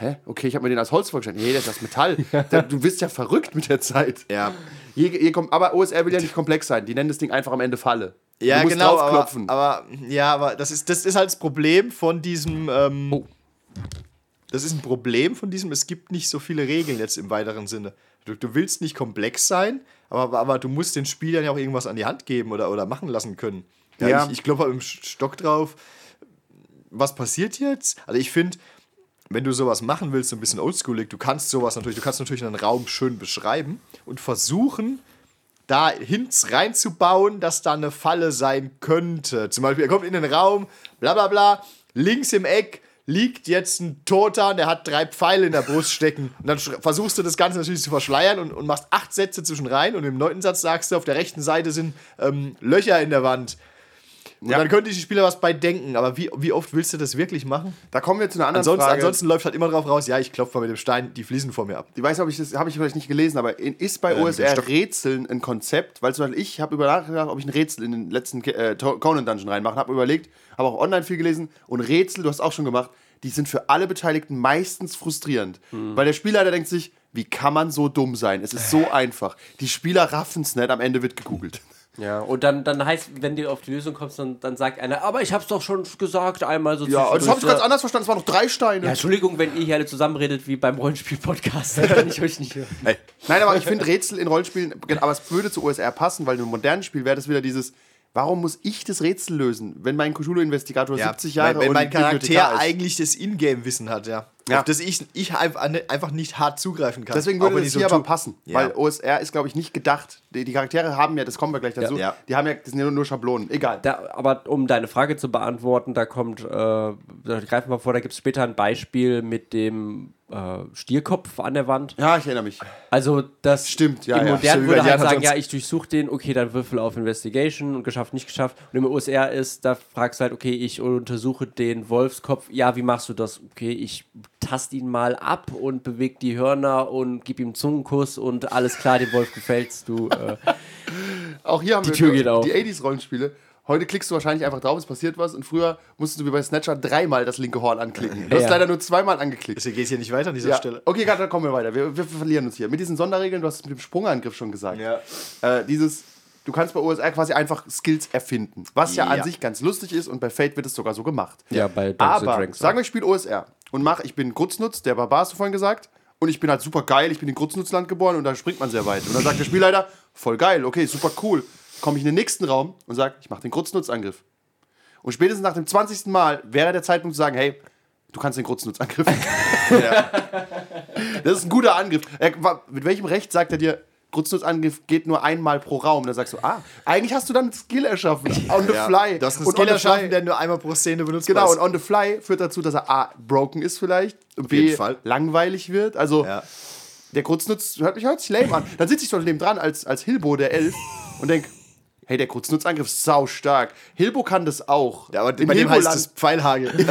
Hä? Okay, ich habe mir den als Holz vorgestellt. Nee, das ist das Metall. [laughs] Da- Du bist ja verrückt mit der Zeit. Ja. Je, je, kom- aber OSR will ja nicht komplex sein. Die nennen das Ding einfach am Ende Falle. Ja, du musst genau, aber, draufklopfen. aber ja, aber das ist, das ist halt das Problem von diesem. Ähm, Oh. Das ist ein Problem von diesem, es gibt nicht so viele Regeln jetzt im weiteren Sinne. Du, du willst nicht komplex sein, aber, aber du musst den Spielern ja auch irgendwas an die Hand geben oder, oder machen lassen können. Ja, Ja. Ich, ich klopfe im Stock drauf. Was passiert jetzt? Also ich finde, wenn du sowas machen willst, so ein bisschen oldschoolig, du kannst sowas natürlich, du kannst natürlich einen Raum schön beschreiben und versuchen, da Hints reinzubauen, dass da eine Falle sein könnte. Zum Beispiel, er kommt in den Raum, bla bla bla, links im Eck liegt jetzt ein Toter und der hat drei Pfeile in der Brust stecken. Und dann versuchst du das Ganze natürlich zu verschleiern und, und machst acht Sätze zwischen rein und im neunten Satz sagst du, auf der rechten Seite sind ähm, Löcher in der Wand. Und Ja. dann könnte die Spieler was bei denken, aber wie, wie oft willst du das wirklich machen? da kommen wir zu einer anderen Ansonsten, Frage. ansonsten läuft halt immer drauf raus, ja, ich klopfe mal mit dem Stein die Fliesen vor mir ab. Ich weiß nicht, ob ich das habe ich vielleicht nicht gelesen, aber ist bei dem OSR. Rätseln ein Konzept? Weil zum Beispiel ich habe über nachgedacht, ob ich ein Rätsel in den letzten äh, Conan Dungeon reinmache, habe überlegt, habe auch online viel gelesen und Rätsel, du hast auch schon gemacht, die sind für alle Beteiligten meistens frustrierend, Hm. weil der Spielleiter denkt sich, wie kann man so dumm sein? Es ist so [laughs] einfach. Die Spieler raffen es nicht, am Ende wird gegoogelt. Ja, und dann, dann heißt, wenn du auf die Lösung kommst, dann, dann sagt einer, aber ich hab's doch schon gesagt, einmal so Ja, das habe ich ganz anders verstanden, es waren noch drei Steine. Ja, Entschuldigung, wenn ihr hier alle zusammenredet wie beim Rollenspiel-Podcast, [laughs] dann kann ich euch nicht hören. Nein, aber ich finde Rätsel in Rollenspielen, aber es würde zu OSR passen, weil in einem modernen Spiel wäre das wieder dieses, warum muss ich das Rätsel lösen, wenn mein Cthulhu-Investigator 70 Jahre weil, und mein Charakter ist? eigentlich das Ingame-Wissen hat, ja. Ja. Auf das ich, ich einfach nicht hart zugreifen kann. Deswegen würde wenn das so hier aber passen, Ja. weil OSR ist, glaube ich, nicht gedacht. Die, die Charaktere haben ja, das kommen wir gleich dazu, Ja. die haben ja, das sind ja nur, nur Schablonen, egal. Da, aber um deine Frage zu beantworten, da kommt, äh, da greifen wir vor, da gibt es später ein Beispiel mit dem äh, Stierkopf an der Wand. Ja, ich erinnere mich. Also das Stimmt, ja, Im ja. Modernen Stimmt, würde halt sagen, ja, ich durchsuche den, okay, dann Würfel auf Investigation und geschafft, nicht geschafft. Und im OSR ist, da fragst du halt, okay, ich untersuche den Wolfskopf. Ja, wie machst du das? Okay, ich tast ihn mal ab und bewege die Hörner und gib ihm einen Zungenkuss und alles klar, dem Wolf gefällst du. Äh, [laughs] Auch hier haben Die wir Tür geht auf. die 80s-Rollenspiele. Heute klickst du wahrscheinlich einfach drauf, es passiert was. Und früher musstest du wie bei Snatcher dreimal das linke Horn anklicken. Du hast Ja. leider nur zweimal angeklickt. Deswegen geht es hier nicht weiter an dieser Ja. Stelle. Okay, gerade dann kommen wir weiter. Wir, wir verlieren uns hier. Mit diesen Sonderregeln, du hast es mit dem Sprungangriff schon gesagt. Ja. Äh, dieses, du kannst bei OSR quasi einfach Skills erfinden. Was ja, an Ja. sich ganz lustig ist und bei Fate wird es sogar so gemacht. ja, bei Dungeons Aber Dragons sagen wir, ich spiele OSR und mach, ich bin Grutznutz, der Barbar hast du vorhin gesagt. Und ich bin halt super geil, ich bin in Grutznutzland geboren und da springt man sehr weit. Und dann sagt der Spielleiter, voll geil, okay, super cool. Komme ich in den nächsten Raum und sage, ich mache den Grutznutzangriff. Und spätestens nach dem 20. Mal wäre der Zeitpunkt zu sagen, hey, du kannst den Grutznutzangriff. [laughs] Das ist ein guter Angriff. Wa- mit welchem Recht sagt er dir, Grutznutzangriff geht nur einmal pro Raum? Da sagst du, ah, eigentlich hast du dann einen Skill erschaffen. [laughs] On the Ja. fly. Du hast einen Und Skill erschaffen, fly- der nur einmal pro Szene benutzt Genau, ist. und on the fly führt dazu, dass er A, broken ist vielleicht, und jeden B, Fall. langweilig wird. Also, Ja. der Grutznutz hört mich hört sich lame an. Dann sitze ich doch neben dran als, als Hilbo, der Elf, und denk, hey, der Grutznutzangriff ist sau stark. Hilbo kann das auch. Ja, aber In bei dem heißt es Pfeilhagel. [laughs]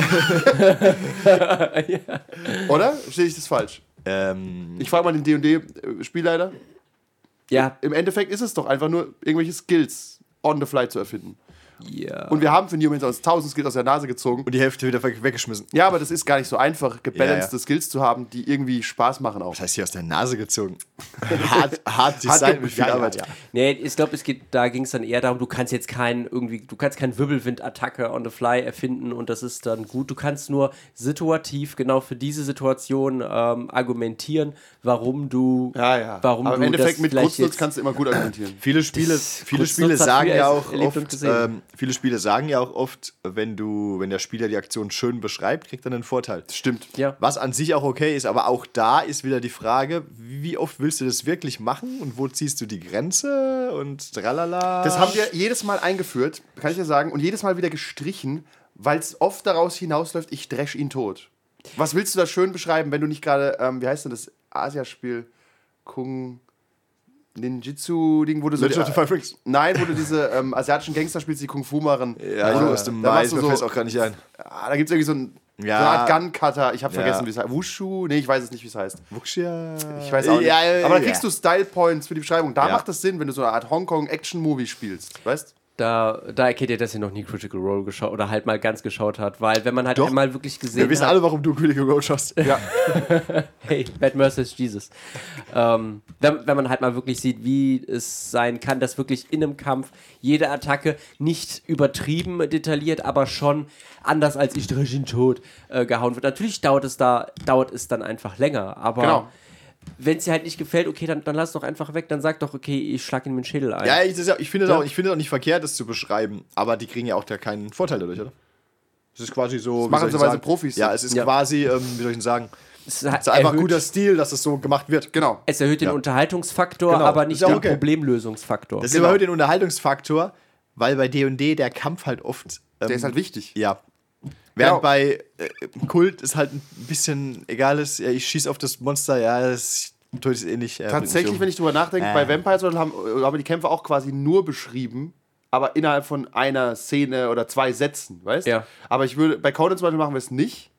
Oder? Stehe ich das falsch? ähm, Ich frage mal den D&D-Spielleiter. Ja, Im Endeffekt ist es doch einfach nur irgendwelche Skills on the fly zu erfinden. ja. Und wir haben für Newmans uns 1000 Skills aus der Nase gezogen. und die Hälfte wieder weg- weggeschmissen. Ja, aber das ist gar nicht so einfach, gebalancete Ja, ja. Skills zu haben, die irgendwie Spaß machen auch. Das heißt hier aus der Nase gezogen. [laughs] hart, hart Design mit viel Arbeit. ja. Nee, ich glaube, es geht, da ging es dann eher darum, du kannst jetzt keinen irgendwie, du kannst keinen Wirbelwind-Attacke on the fly erfinden und das ist dann gut. Du kannst nur situativ genau für diese Situation ähm, argumentieren, warum du, Ja, ja. warum aber im du Endeffekt mit jetzt- kannst du immer gut argumentieren. [laughs] Viele Spiele, Das viele Spiele sagen ja auch oft, ähm, viele Spiele sagen ja auch oft, wenn du, wenn der Spieler die Aktion schön beschreibt, kriegt er einen Vorteil. Stimmt. Ja. Was an sich auch okay ist, aber auch da ist wieder die Frage, wie oft willst du das wirklich machen und wo ziehst du die Grenze und tralala. Das haben wir jedes Mal eingeführt, kann ich dir sagen, und jedes Mal wieder gestrichen, weil es oft daraus hinausläuft, ich dresch ihn tot. Was willst du da schön beschreiben, wenn du nicht gerade, ähm, wie heißt denn das Asiaspiel? Kung Ninjitsu-Ding, wo du so. Legend of the Five Rings. Nein, wo du diese ähm, asiatischen Gangster spielst, die Kung Fu machen. Ja, du- aus dem Mais, du mir so, fällt auch gar nicht ein. ah, da gibt es irgendwie so, ein, Ja. so eine Art Gun-Cutter. Ich habe Ja. vergessen, wie es heißt. Wushu? Nee, ich weiß es nicht, wie es heißt. Wuxia. Ich weiß auch nicht. Ja, ja, Aber da ja. kriegst du Style-Points für die Beschreibung. Da Ja. macht es Sinn, wenn du so eine Art Hongkong-Action-Movie spielst. Weißt Da, da erkennt ihr, dass ihr noch nie Critical Role geschaut oder halt mal ganz geschaut hat, weil wenn man halt Doch. einmal wirklich gesehen Wir wissen hat, alle, warum du Critical Role schaust. Ja. [laughs] hey, Bad Mercies Jesus. Ähm, wenn, wenn man halt mal wirklich sieht, wie es sein kann, dass wirklich in einem Kampf jede Attacke nicht übertrieben detailliert, aber schon anders als ich drehe ihn tot äh, gehauen wird. Natürlich dauert es da, dauert es dann einfach länger, aber Genau. Wenn es dir halt nicht gefällt, okay, dann, dann lass doch einfach weg, dann sag doch, okay, ich schlag ihn mit dem Schädel ein. Ja, ich, das ja- ich finde es Ja. auch, ich finde es auch nicht verkehrt, das zu beschreiben, aber die kriegen ja auch da keinen Vorteil dadurch, oder? Es ist quasi so. wie machen sie, weil sie sagen? Profis Ja, sind. es ist Ja. quasi, ähm, wie soll ich denn sagen? es, Es ist einfach erhöht- guter Stil, dass es so gemacht wird. Genau. Es erhöht den Ja. Unterhaltungsfaktor, Genau. aber nicht den okay. Problemlösungsfaktor. Das Genau. ist überhöht den Unterhaltungsfaktor, weil bei D&D der Kampf halt oft. ähm, Der ist halt wichtig. Ja. Während Ja. bei äh, Kult ist halt ein bisschen egal ist, ja, ich schieße auf das Monster, ja, das tut es eh nicht. Äh, Tatsächlich, wenn ich drüber nachdenke, Äh. bei Vampires haben, äh, haben die Kämpfe auch quasi nur beschrieben, aber innerhalb von einer Szene oder zwei Sätzen, weißt Ja. Aber ich würde, bei Conan zum Beispiel machen wir es nicht,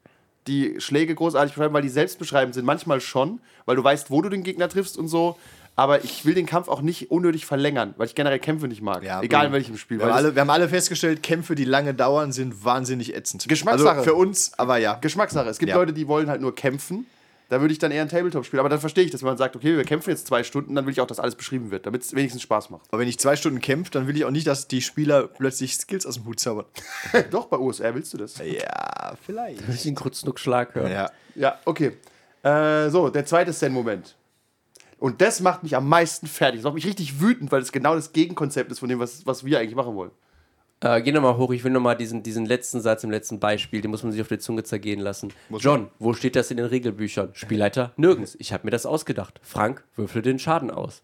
die Schläge großartig beschreiben, weil die selbstbeschreibend sind. Manchmal schon, weil du weißt, wo du den Gegner triffst und so. Aber ich will den Kampf auch nicht unnötig verlängern, weil ich generell Kämpfe nicht mag. Ja, Egal in welchem Spiel. Wir haben, alle, wir haben alle festgestellt, Kämpfe, die lange dauern, sind wahnsinnig ätzend. Geschmackssache. Also für uns, aber ja. Geschmackssache. Es gibt Ja. Leute, die wollen halt nur kämpfen. Da würde ich dann eher ein Tabletop spielen. Aber dann verstehe ich, dass man sagt, okay, wir kämpfen jetzt zwei Stunden, dann will ich auch, dass alles beschrieben wird, damit es wenigstens Spaß macht. Aber wenn ich zwei Stunden kämpfe, dann will ich auch nicht, dass die Spieler plötzlich Skills aus dem Hut zaubern. [laughs] Doch, bei OSR willst du das. Ja, vielleicht. Ich den Krutznuck-Schlag höre. Ja. Ja, okay. Äh, so, der zweite Zen-Moment. Und das macht mich am meisten fertig. Das macht mich richtig wütend, weil es genau das Gegenkonzept ist von dem, was, was wir eigentlich machen wollen. Äh, geh nochmal hoch, ich will nochmal diesen, diesen letzten Satz im letzten Beispiel, den muss man sich auf der Zunge zergehen lassen. John, wo steht das in den Regelbüchern? Spielleiter? Nirgends. Ich habe mir das ausgedacht. Frank, würfle den Schaden aus.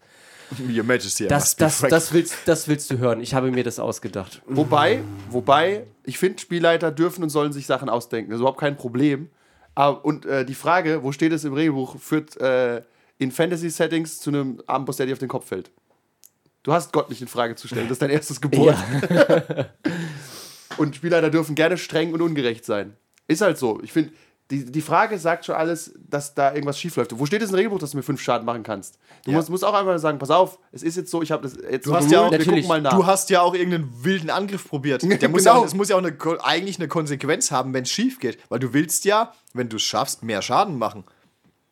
Your Majesty, Das, das, das, willst, das willst du hören. Ich habe mir das ausgedacht. Wobei, wobei, ich finde, Spielleiter dürfen und sollen sich Sachen ausdenken. Das ist überhaupt kein Problem. Aber, und äh, die Frage, wo steht es im Regelbuch, führt äh, in Fantasy-Settings zu einem Armbrust, der dir auf den Kopf fällt. Du hast Gott nicht in Frage zu stellen. Das ist dein erstes Gebot. [laughs] Und Spielleiter dürfen gerne streng und ungerecht sein. Ist halt so. Ich finde, die, die Frage sagt schon alles, dass da irgendwas schiefläuft. Wo steht es im Regelbuch, dass du mir fünf Schaden machen kannst? Du Ja. musst, musst auch einfach sagen, pass auf, es ist jetzt so, ich habe das jetzt Du hast ja auch- wir natürlich, gucken mal nach. Du hast ja auch irgendeinen wilden Angriff probiert. [laughs] Der muss Genau. ja, es muss ja auch eine, eigentlich eine Konsequenz haben, wenn es schief geht. Weil du willst ja, wenn du es schaffst, mehr Schaden machen.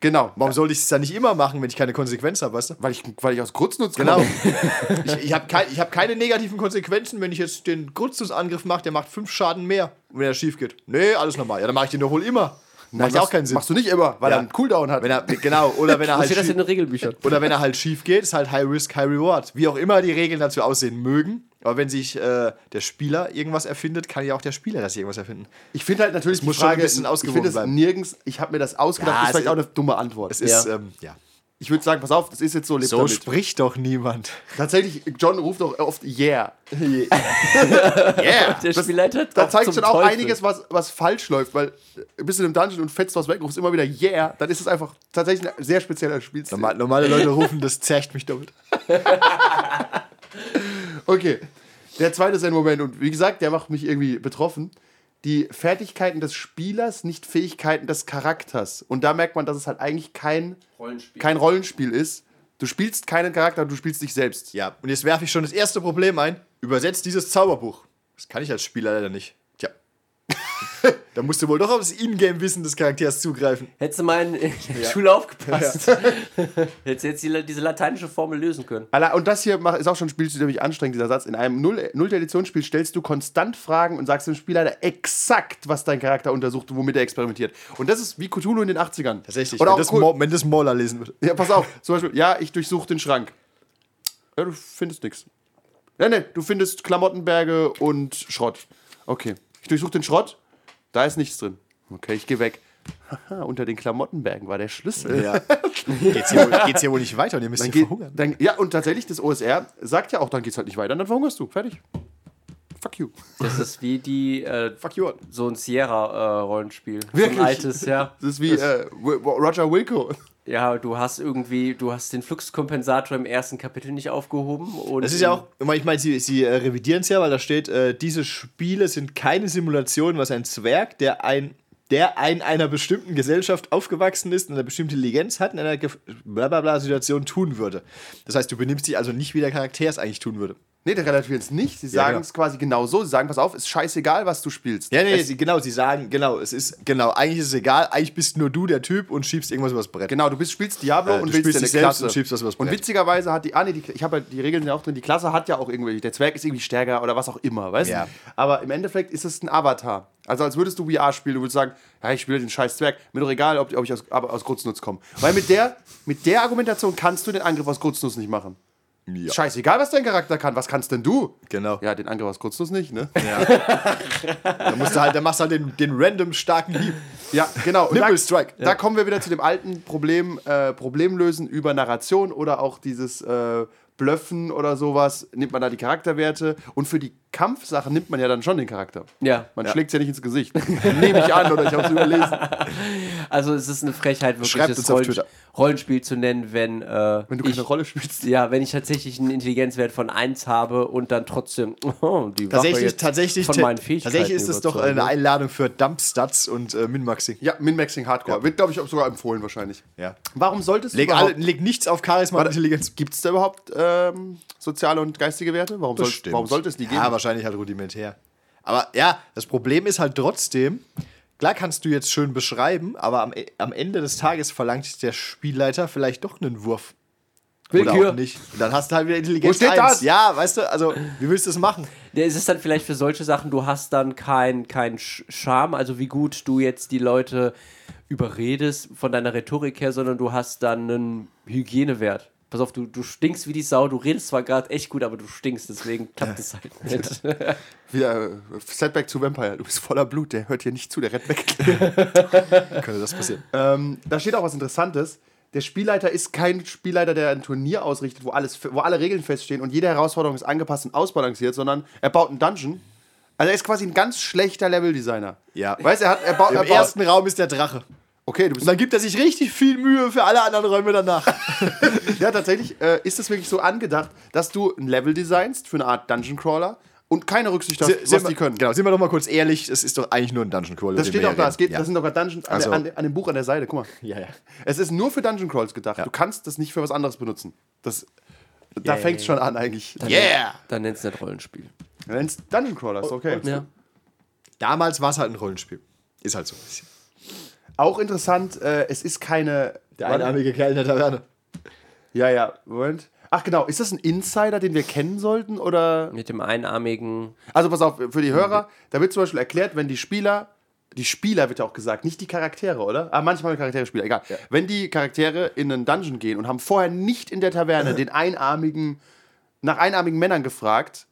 Genau. Warum sollte ich es dann nicht immer machen, wenn ich keine Konsequenz habe, weißt du? Weil ich, weil ich aus Grutznutz Genau. komme. [laughs] ich ich habe kein, ich hab keine negativen Konsequenzen, wenn ich jetzt den Grutzungsangriff mache, der macht fünf Schaden mehr, wenn er schief geht. Nee, alles normal. Ja, dann mache ich den doch wohl immer. Macht ja auch keinen Sinn. Machst du nicht immer, weil Ja. er einen Cooldown hat. Wenn er, genau, oder wenn er halt steht das in den Regelbüchern? oder wenn er halt schief geht, ist halt High Risk, High Reward. Wie auch immer die Regeln dazu aussehen mögen. Aber wenn sich äh, der Spieler irgendwas erfindet, kann ja auch der Spieler das irgendwas erfinden. ich finde halt natürlich muss die schon ein Frage, bisschen ich ausgewogen finde es bleiben. nirgends, ich habe mir das ausgedacht, Ja, ist vielleicht auch eine dumme Antwort. Es ist, Ja. ähm, ja. ich würde sagen, pass auf, das ist jetzt so, lebt So damit. spricht doch niemand. Tatsächlich, John ruft auch oft Yeah. [laughs] Yeah! Der Spielleiter Da zeigt schon auch Teufel. einiges, was, was falsch läuft, weil äh, bist du in einem Dungeon und fetzt was weg, rufst immer wieder Yeah, dann ist es einfach tatsächlich ein sehr spezieller Spielstil. Normal- Normale Leute rufen, das zerrt mich doppelt. [laughs] Okay. Der zweite ist ein Moment und wie gesagt, der macht mich irgendwie betroffen. Die Fertigkeiten des Spielers, nicht Fähigkeiten des Charakters. Und da merkt man, dass es halt eigentlich kein Rollenspiel. kein Rollenspiel ist. Du spielst keinen Charakter, du spielst dich selbst. Ja, und jetzt werfe ich schon das erste Problem ein. Übersetzt dieses Zauberbuch. Das kann ich als Spieler leider nicht. [laughs] Da musst du wohl doch auf das Ingame-Wissen des Charakters zugreifen. Hättest du mal in, der Schule aufgepasst. [laughs] Hättest du jetzt die, diese lateinische Formel lösen können. Alla- Und das hier ist auch schon ein Spielstil, der mich anstrengt, dieser Satz. In einem Null- Null-Editionsspiel stellst du konstant Fragen und sagst dem Spieler exakt, was dein Charakter untersucht und womit er experimentiert. Und das ist wie Cthulhu in den 80ern. Tatsächlich, Oder wenn auch das, cool. Mo wenn das Mauler lesen würde. Ja, pass auf. Zum Beispiel, ja, ich durchsuche den Schrank. Ja, du findest nichts. Nein, nein, du findest Klamottenberge und Schrott. Okay. Ich durchsuche den Schrott. Da ist nichts drin. Okay, ich gehe weg. Haha, unter den Klamottenbergen war der Schlüssel. Ja. [laughs] Geht's hier, wohl, geht's hier wohl nicht weiter und ihr müsst Dann hier geht, verhungern. dann, ja, und tatsächlich, das OSR sagt ja auch, dann geht's halt nicht weiter, dann verhungerst du. Fertig. Fuck you. Das ist wie die, äh, Fuck you. so ein Sierra-Rollenspiel. so Wirklich? ein altes, ja. Das ist wie äh, Roger Wilco. Ja, du hast irgendwie, du hast den Fluxkompensator im ersten Kapitel nicht aufgehoben. Das ist ja auch, ich meine, sie, sie äh, revidieren es ja, weil da steht, äh, diese Spiele sind keine Simulation, was ein Zwerg, der ein der in einer bestimmten Gesellschaft aufgewachsen ist und eine bestimmte Intelligenz hat, in einer blablabla Situation tun würde. Das heißt, du benimmst dich also nicht, wie der Charakter es eigentlich tun würde. Nee, der relativiert es nicht. Sie Ja, sagen genau. es quasi genau so. Sie sagen, pass auf, ist scheißegal, was du spielst. Ja, nee, sie, genau, sie sagen, genau, es ist, genau, eigentlich ist es egal, eigentlich bist nur du der Typ und schiebst irgendwas übers Brett. Genau, du bist, spielst Diablo Äh, und willst spielst dir eine Klasse. und schiebst was übers Und Brett. witzigerweise hat die, ah nee, die, ich habe ja die Regeln ja auch drin, die Klasse hat ja auch irgendwie, der Zwerg ist irgendwie stärker oder was auch immer, weißt Ja. du? Aber im Endeffekt ist es ein Avatar. Also als würdest du VR spielen, du würdest sagen, ja, ich spiele den scheiß Zwerg, mir doch egal, ob, ob ich aus, aus Grundnutz komme. Weil mit der, mit der Argumentation kannst du den Angriff aus Grundnutz nicht machen. Ja. Scheißegal, was dein Charakter kann, was kannst denn du? Genau. Ja, den Angriff aus Grundnutz nicht, ne? [laughs] Da musst du halt, da machst du halt den, den random starken Hieb. Ja, genau. Und Nipple da, Strike. Da kommen wir wieder zu dem alten Problem, äh, Problemlösen über Narration oder auch dieses äh, Blöffen oder sowas. Nimmt man da die Charakterwerte und für die Kampfsachen nimmt man ja dann schon den Charakter. Ja. Man schlägt ja nicht ins Gesicht. [laughs] Nehme ich an oder ich habe es überlesen. [laughs] Also es ist eine Frechheit, wirklich Schreibt das uns auf Rollen Twitter. Rollenspiel zu nennen, wenn, äh, Wenn du ich, keine Rolle spielst. ja, wenn ich tatsächlich einen Intelligenzwert von 1 habe und dann trotzdem [laughs] oh, die Waffe Tatsächlich, jetzt tatsächlich, von meinen Fähigkeiten tatsächlich ist es doch eine Einladung für Dumpstats und äh, Minmaxing. Ja, Min-Maxing Hardcore. Wird, glaube ich, auch sogar empfohlen wahrscheinlich. Ja. Warum solltest du Leg, überhaupt... alle, leg nichts auf Charisma und Intelligenz. Gibt es da überhaupt ähm, soziale und geistige Werte? Warum, soll, warum sollte es die geben? Ja, wahrscheinlich halt rudimentär. Aber ja, das Problem ist halt trotzdem, klar kannst du jetzt schön beschreiben, aber am, E- am Ende des Tages verlangt der Spielleiter vielleicht doch einen Wurf. Oder Willkür. auch nicht. Und dann hast du halt wieder Intelligenz Wo steht 1. das? Ja, weißt du, also wie willst du das machen? Ja, es ist dann vielleicht für solche Sachen, du hast dann kein, kein Charme, also wie gut du jetzt die Leute überredest von deiner Rhetorik her, sondern du hast dann einen Hygienewert. Pass auf, du, du stinkst wie die Sau, du redest zwar gerade echt gut, aber du stinkst, deswegen klappt es halt nicht. [laughs] Wieder äh, Setback zu Vampire. Du bist voller Blut, der hört hier nicht zu, der rennt weg. [laughs] Könnte das passieren? Ähm, da steht auch was Interessantes. Der Spielleiter ist kein Spielleiter, der ein Turnier ausrichtet, wo, alles, wo alle Regeln feststehen und jede Herausforderung ist angepasst und ausbalanciert, sondern er baut einen Dungeon. Also er ist quasi ein ganz schlechter Leveldesigner. Ja. Weißt du, er, hat, er, baut, er Im baut. ersten Raum ist der Drache. Okay, du Und bist. dann gibt er sich richtig viel Mühe für alle anderen Räume danach. [laughs] [laughs] Ja, tatsächlich äh, ist es wirklich so angedacht, dass du ein Level designst für eine Art Dungeon Crawler und keine Rücksicht hast, was die können. Genau, sind wir doch mal kurz ehrlich, es ist doch eigentlich nur ein Dungeon Crawler. Das steht auch da. Es geht, ja. Das sind doch gerade Dungeons an, Also- der, an, an dem Buch an der Seite. Guck mal. ja, ja. Es ist nur für Dungeon Crawls gedacht. Du kannst das nicht für was anderes benutzen. Das, da Yeah. fängt es schon an eigentlich. Yeah! Dann nennst du nicht Rollenspiel. Wenn es Dungeon Crawler ist, okay. Ja. Damals war es halt ein Rollenspiel. Ist halt so ein bisschen. Auch interessant, äh, es ist keine. Der einarmige Kerl in der Taverne. Ja, ja, Moment. Ach genau, ist das ein Insider, den wir kennen sollten? Oder. Mit dem einarmigen. Also pass auf, für die Hörer, da wird zum Beispiel erklärt, wenn die Spieler. Die Spieler wird ja auch gesagt, nicht die Charaktere, oder? Ah, manchmal Charaktere Spieler, egal. Wenn die Charaktere in einen Dungeon gehen und haben vorher nicht in der Taverne [laughs] den einarmigen, nach einarmigen Männern gefragt,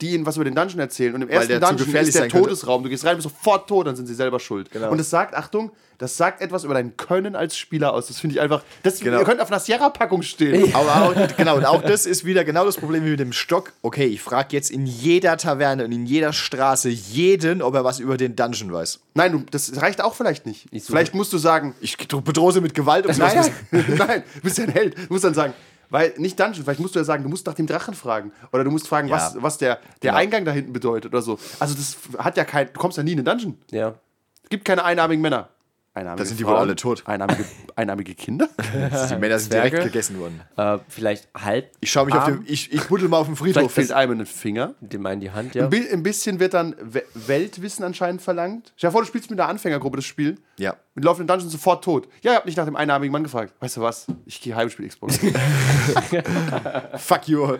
die ihnen was über den Dungeon erzählen. Und im ersten der zu Dungeon gefährlich ist der sein könnte. Todesraum. Du gehst rein, bist sofort tot, dann sind sie selber schuld. Genau. Und es sagt, Achtung, das sagt etwas über dein Können als Spieler aus. Das finde ich einfach. Das, Genau. Ihr könnt auf einer Sierra-Packung stehen. [laughs] Aber auch, genau, und auch das ist wieder genau das Problem wie mit dem Stock. Okay, ich frage jetzt in jeder Taverne und in jeder Straße jeden, ob er was über den Dungeon weiß. Nein, du, das reicht auch vielleicht nicht. suche- Vielleicht musst du sagen, Ich bedrohe sie mit Gewalt, wissen. nein, [laughs] nein, du bist ja ein Held. Du musst dann sagen, weil nicht Dungeon, vielleicht musst du ja sagen, du musst nach dem Drachen fragen. Oder du musst fragen, Ja. was, was der, der Genau. Eingang da hinten bedeutet oder so. Also das hat ja kein, du kommst ja nie in den Dungeon. Ja. Es gibt keine einarmigen Männer. Einarmige Da sind die Frauen, wohl alle tot. Einarmige, einarmige Kinder? [laughs] Die Männer sind Zwerge? direkt gegessen worden. Äh, vielleicht halb. Ich schaue mich auf Arm. den. Ich, ich buddel mal auf dem Vielleicht Friedhof. fehlt einem ein Finger. Dem einen die Hand, ja. Ein, bi ein bisschen wird dann We Weltwissen anscheinend verlangt. Stell dir vor, du spielst mit einer Anfängergruppe das Spiel. Ja. Und laufen in den Dungeon sofort tot. Ja, ich hab nicht nach dem einarmigen Mann gefragt. Weißt du was? Ich gehe Heimspiel Xbox. [laughs] Fuck you.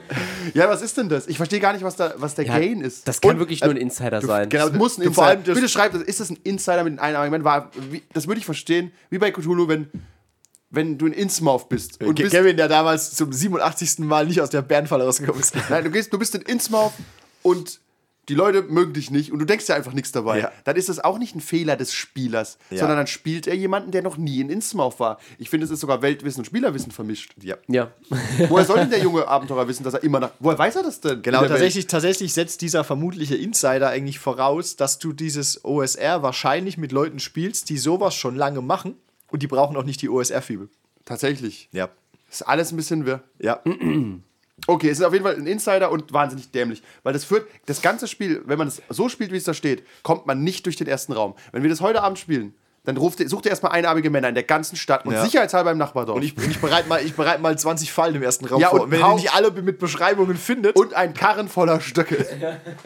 ja, was ist denn das? Ich verstehe gar nicht, was, da, was der Ja, Gain ist. Das kann Und- wirklich nur ein Insider sein. genau, Das muss ein vor Insider. allem das- Bitte schreibt das. Ist das ein Insider mit einem einarmigen Mann? War, wie, das würde ich verstehen. Wie bei Cthulhu, wenn wenn du in Innsmouth bist. Und bist Kevin, der damals zum 87. Mal nicht aus der Bärenfalle rausgekommen ist. Nein, du, gehst, du bist in Innsmouth und die Leute mögen dich nicht und du denkst ja einfach nichts dabei. Ja. Dann ist das auch nicht ein Fehler des Spielers, Ja. sondern dann spielt er jemanden, der noch nie in Innsmouth war. Ich finde, es ist sogar Weltwissen und Spielerwissen vermischt. Ja. Ja. [laughs] Woher soll denn der junge Abenteurer wissen, dass er immer nach. Woher weiß er das denn? Genau, tatsächlich, tatsächlich setzt dieser vermutliche Insider eigentlich voraus, dass du dieses OSR wahrscheinlich mit Leuten spielst, die sowas schon lange machen und die brauchen auch nicht die OSR-Fibel. Tatsächlich. Ja. Ist alles ein bisschen wirr. Ja. [clears throat] Okay, es ist auf jeden Fall ein Insider und wahnsinnig dämlich. Weil das führt, das ganze Spiel, wenn man es so spielt, wie es da steht, kommt man nicht durch den ersten Raum. Wenn wir das heute Abend spielen, dann ruft, sucht ihr erstmal einarmige Männer in der ganzen Stadt und Ja. sicherheitshalber im Nachbardorf. Und ich, ich bereite mal, ich bereite mal 20 Fallen im ersten Raum Ja, vor. und Und wenn ihr nicht alle mit Beschreibungen findet, und ein Karren voller Stöcke.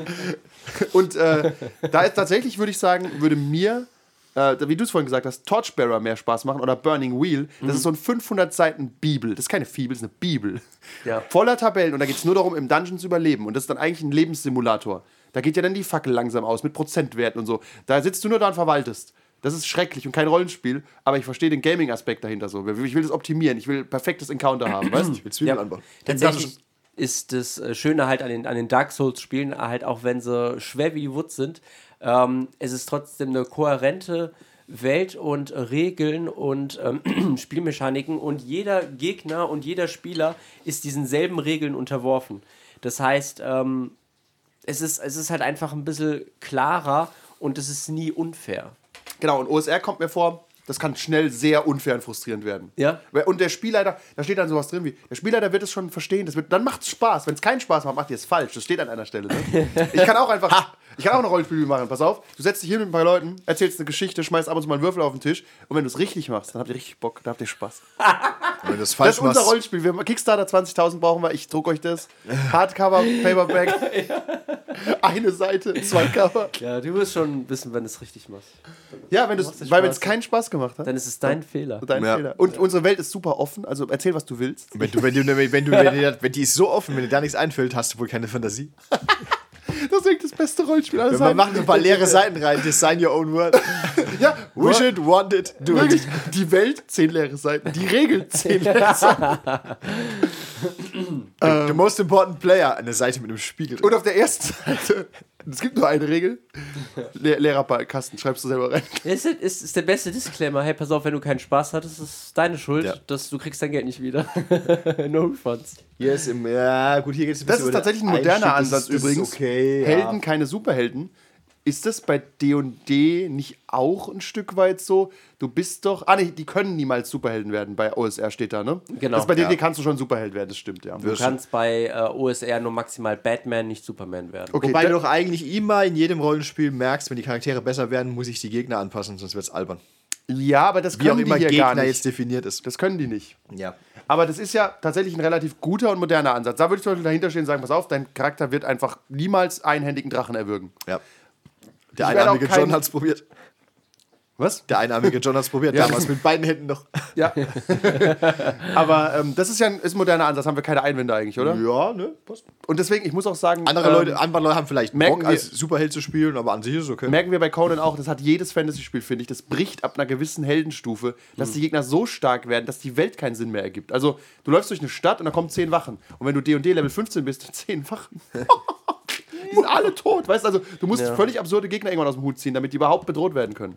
[laughs] und äh, da ist tatsächlich, würde ich sagen, würde mir, äh, wie du es vorhin gesagt hast, Torchbearer mehr Spaß machen oder Burning Wheel. Das ist so ein 500 Seiten Bibel. Das ist keine Fibel, das ist eine Bibel. Ja. Voller Tabellen und da geht es nur darum, im Dungeon zu überleben. Und das ist dann eigentlich ein Lebenssimulator. Da geht ja dann die Fackel langsam aus mit Prozentwerten und so. Da sitzt du nur da und verwaltest. Das ist schrecklich und kein Rollenspiel, aber ich verstehe den Gaming-Aspekt dahinter so. Ich will das optimieren, ich will perfektes Encounter haben, weißt du? ich will Zwiebeln anbauen. Tatsächlich ist das äh, Schöne halt an den, an den Dark Souls-Spielen, halt auch wenn sie schwer wie die Wut sind, ähm, es ist trotzdem eine kohärente Welt und Regeln und ähm, [clears throat] Spielmechaniken und jeder Gegner und jeder Spieler ist diesen selben Regeln unterworfen. Das heißt, ähm, es, ist, es ist halt einfach ein bisschen klarer und es ist nie unfair. Genau, und OSR kommt mir vor, das kann schnell sehr unfair und frustrierend werden. Ja. Und der Spielleiter, da steht dann sowas drin wie, der Spielleiter wird es schon verstehen, das wird, dann macht es Spaß. Wenn es keinen Spaß macht, macht ihr es falsch. Das steht an einer Stelle. Ne? [laughs] Ich kann auch einfach, ich kann auch ein Rollenspiel machen. Pass auf, du setzt dich hin mit ein paar Leuten, erzählst eine Geschichte, schmeißt ab und zu mal einen Würfel auf den Tisch und wenn du es richtig machst, dann habt ihr richtig Bock, dann habt ihr Spaß. [laughs] Wenn du das Das falsch ist unser machst, Rollenspiel. Wir, Kickstarter 20.000 brauchen wir. Ich druck euch das. Hardcover, Paperback. [laughs] Eine Seite, zwei Cover. Ja, du wirst schon wissen, wenn du es richtig machst. Ja, wenn es, dir weil wenn es keinen Spaß gemacht hat, Dann ist es dein Fehler. dein Ja. Fehler. Und unsere Welt ist super offen. Also erzähl, was du willst. wenn du, wenn du, wenn du, wenn, du wenn die ist so offen, wenn dir da nichts einfällt, hast du wohl keine Fantasie. [laughs] Das ist wirklich das beste Rollenspiel aller Wir Zeiten. machen ein paar leere Seiten rein, design your own world. [laughs] Ja, Wish it, want it, do Wirklich, it. die Welt, zehn leere Seiten. Die Regel, zehn leere [laughs] Seiten. The most important player, eine Seite mit einem Spiegel. drin. Und auf der ersten Seite, es gibt nur eine Regel. [laughs] Le leerer Kasten, schreibst du selber rein. Ist, ist, ist der beste Disclaimer. Hey, pass auf, wenn du keinen Spaß hattest, ist es deine Schuld, Ja. dass du kriegst dein Geld nicht wieder. [laughs] no refunds. Hier ist im, ja, gut, hier geht es Das ist tatsächlich ein moderner Ansatz übrigens. okay. Helden, ja. keine Superhelden. Ist das bei D&D nicht auch ein Stück weit so? Du bist doch... Ah, nee, die können niemals Superhelden werden. Bei OSR steht da, ne? Genau. Das bei D&D Ja. kannst du schon Superheld werden, das stimmt, ja. Du kannst bei äh, OSR nur maximal Batman, nicht Superman werden. Okay, Wobei du doch eigentlich immer in jedem Rollenspiel merkst, wenn die Charaktere besser werden, muss ich die Gegner anpassen, sonst wird es albern. Ja, aber das Wie auch können die immer hier gar Gegner nicht. jetzt definiert ist. Das können die nicht. Ja. Aber das ist ja tatsächlich ein relativ guter und moderner Ansatz. Da würde ich zum Beispiel dahinter stehen und sagen, pass auf, dein Charakter wird einfach niemals einhändigen Drachen erwürgen. ja. Der Ich einarmige kein- John hat's probiert. Was? Der einarmige John hat's probiert, Ja. damals mit beiden Händen noch. [laughs] Ja. Aber ähm, das ist ja ein, ist ein moderner Ansatz, haben wir keine Einwände eigentlich, oder? Ja, ne? Passt. Und deswegen, ich muss auch sagen, Andere, ähm, Leute, andere Leute haben vielleicht merken Bock, wir- als Superheld zu spielen, aber an sich ist es okay. merken wir bei Conan auch, das hat jedes Fantasy-Spiel, finde ich, das bricht ab einer gewissen Heldenstufe, dass die Gegner so stark werden, dass die Welt keinen Sinn mehr ergibt. Also, du läufst durch eine Stadt und da kommen zehn Wachen. Und wenn du D&D Level 15 bist, [laughs] zehn Wachen. [laughs] die sind alle tot, weißt du? Also, du musst Ja. völlig absurde Gegner irgendwann aus dem Hut ziehen, damit die überhaupt bedroht werden können.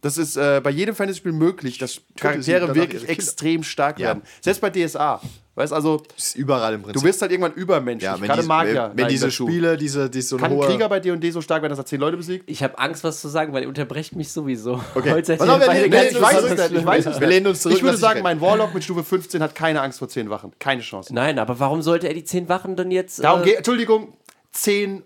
Das ist äh, bei jedem Fantasy-Spiel möglich, dass Charaktere wirklich extrem stark Ja. werden. Selbst bei DSA. Weißt also, Das ist überall im Prinzip. du wirst halt irgendwann übermenschlich. ja, wenn, Gerade diese, Magier. wenn, wenn diese. Spiele, diese, die so eine Kann ein. Krieger bei D&D so stark werden, dass er zehn Leute besiegt? Ich habe Angst, was zu sagen, weil ihr unterbrecht mich sowieso. Okay. Heute seid Pass ihr auf, wir- nee, ich weiß es nicht, ich schlimm. weiß es Wir lehnen uns zurück. Ich würde sagen, rein. mein Warlock mit Stufe 15 hat keine Angst vor 10 Wachen. Keine Chance. Nein, aber warum sollte er die zehn Wachen dann jetzt. Darum äh, geht, Entschuldigung, 10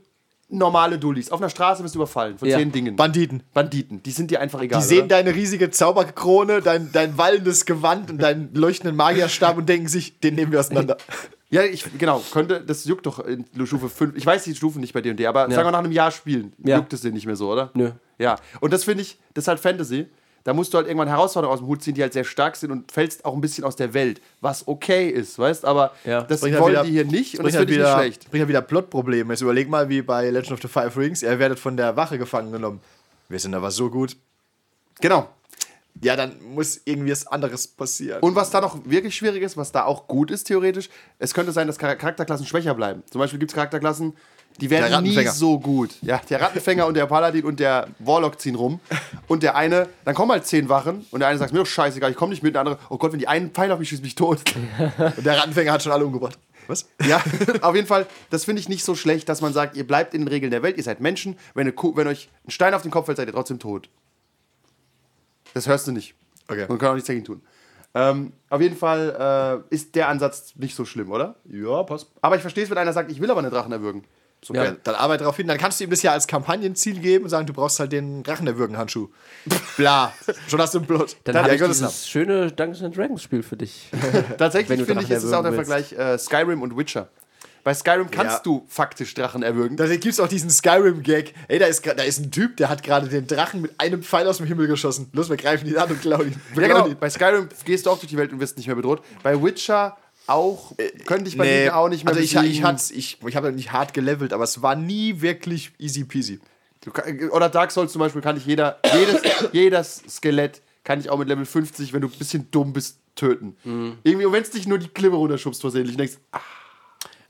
normale Dullis. Auf einer Straße wirst du überfallen von Ja. 10 Dingen. Banditen. Banditen. Die sind dir einfach egal. Die sehen oder? deine riesige Zauberkrone, dein, dein wallendes Gewand und deinen leuchtenden Magierstab und denken sich, den nehmen wir auseinander. [laughs] Ja, ich, genau, könnte, das juckt doch in Stufe 5. Ich weiß die Stufen nicht bei D&D, aber sagen wir nach einem Jahr spielen, Ja. juckt es dir nicht mehr so, oder? Nö. Ja, und das finde ich, das ist halt Fantasy. Da musst du halt irgendwann Herausforderungen aus dem Hut ziehen, die halt sehr stark sind und fällst auch ein bisschen aus der Welt, was okay ist, weißt? Aber Ja. das Bringt halt wollen wieder- die hier nicht und das halt finde ich wieder, nicht schlecht. Bringt halt wieder Plotprobleme. Jetzt überleg mal, wie bei Legend of the Five Rings, ihr werdet von der Wache gefangen genommen. Wir sind aber so gut. Genau. ja, dann muss irgendwie was anderes passieren. Und was da noch wirklich schwierig ist, was da auch gut ist theoretisch, es könnte sein, dass Char- Charakterklassen schwächer bleiben. Zum Beispiel gibt es Charakterklassen, die werden nie so gut. Ja, der Rattenfänger und der Paladin und der Warlock ziehen rum. Und der eine, dann kommen halt zehn Wachen und der eine sagt, mir doch scheißegal, ich komme nicht mit. Der andere, oh Gott, wenn die einen Pfeil auf mich schießt, bin ich tot. Und der Rattenfänger hat schon alle umgebracht. Was? Ja, auf jeden Fall, das finde ich nicht so schlecht, dass man sagt, ihr bleibt in den Regeln der Welt, ihr seid Menschen, wenn, eine Kuh, wenn euch ein Stein auf den Kopf fällt, seid ihr trotzdem tot. Das hörst du nicht. Okay. Und kann auch nichts dagegen tun. Ähm, auf jeden Fall äh, ist der Ansatz nicht so schlimm, oder? Ja, passt. Aber ich verstehe es, wenn einer sagt, ich will aber einen Drachen erwürgen. So, Ja. okay. Dann arbeite darauf hin. Dann kannst du ihm das ja als Kampagnenziel geben und sagen, du brauchst halt den Drachen erwürgen Handschuh. [laughs] Bla. Schon hast du einen Plot. Dann Ja, habe ich dieses schöne Dungeons and Dragons Spiel für dich. [laughs] Tatsächlich finde ich, ist es auch der erwürgen Vergleich äh, Skyrim und Witcher. Bei Skyrim kannst Ja. du faktisch Drachen erwürgen. Da gibt es auch diesen Skyrim-Gag. Ey, da ist, da ist ein Typ, der hat gerade den Drachen mit einem Pfeil aus dem Himmel geschossen. Los, wir greifen ihn an und klauen ihn. Ja, genau. ihn. Bei Skyrim gehst du auch durch die Welt und wirst nicht mehr bedroht. Bei Witcher auch, könnte ich bei Nee, denen auch nicht mehr also ich, besiegen. ich, hat's- ich, ich habe nicht hart gelevelt, aber es war nie wirklich easy peasy. Kann- Oder Dark Souls zum Beispiel kann ich jeder, jedes, jedes Skelett kann ich auch mit Level 50, wenn du ein bisschen dumm bist, töten. Mhm. Irgendwie, und wenn es dich nur die Klippe runterschubst versehentlich, denkst ah,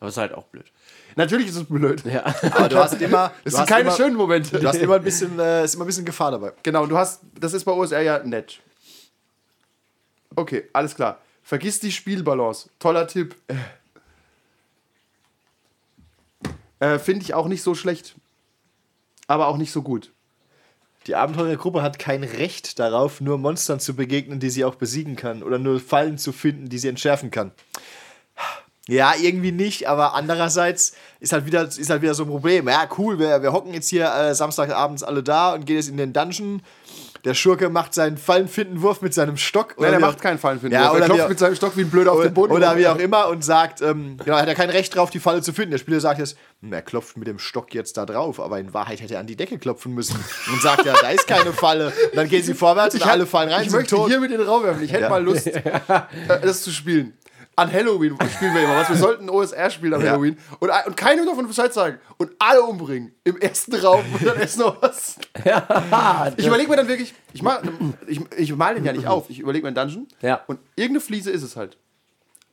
Aber ist halt auch blöd. natürlich ist es blöd. Ja. [laughs] Aber du hast immer. [laughs] Es sind keine immer, schönen Momente. Du hast immer ein bisschen, [laughs] äh, ist immer ein bisschen Gefahr dabei. Genau, und du hast, das ist bei OSR ja nett. Okay, alles klar. Vergiss die Spielbalance. Toller Tipp. Äh, Finde ich auch nicht so schlecht. Aber auch nicht so gut. Die Abenteurergruppe hat kein Recht darauf, nur Monstern zu begegnen, die sie auch besiegen kann. Oder nur Fallen zu finden, die sie entschärfen kann. Ja, irgendwie nicht, aber andererseits ist halt wieder, ist halt wieder so ein Problem. Ja, cool, wir, wir hocken jetzt hier äh, Samstagabends alle da und gehen jetzt in den Dungeon. Der Schurke macht seinen Fallenfindenwurf mit seinem Stock. Nein, er macht keinen Fallen für Ja, Er oder klopft wie- mit seinem Stock wie ein Blöder auf den Boden. Oder wie auch immer und sagt, ähm, genau, hat er kein Recht drauf, die Falle zu finden. Der Spieler sagt jetzt, hm, er klopft mit dem Stock jetzt da drauf, aber in Wahrheit hätte er an die Decke klopfen müssen. Und sagt ja, da ist keine Falle. Und dann gehen sie vorwärts und alle fallen rein, Ich möchte tot. hier mit in den Raum werfen. Ich hätte Ja. mal Lust, [laughs] äh, das zu spielen. An Halloween spielen wir immer was. Wir sollten ein OSR spielen an Ja. Halloween. Und, und keinem davon Bescheid sagen. Und alle umbringen. Im ersten Raum. Und dann ist noch was. Ich überlege mir dann wirklich, ich, mal, ich, ich mal den ja nicht auf. Ich überlege mir einen Dungeon. Ja. Und irgendeine Fliese ist es halt.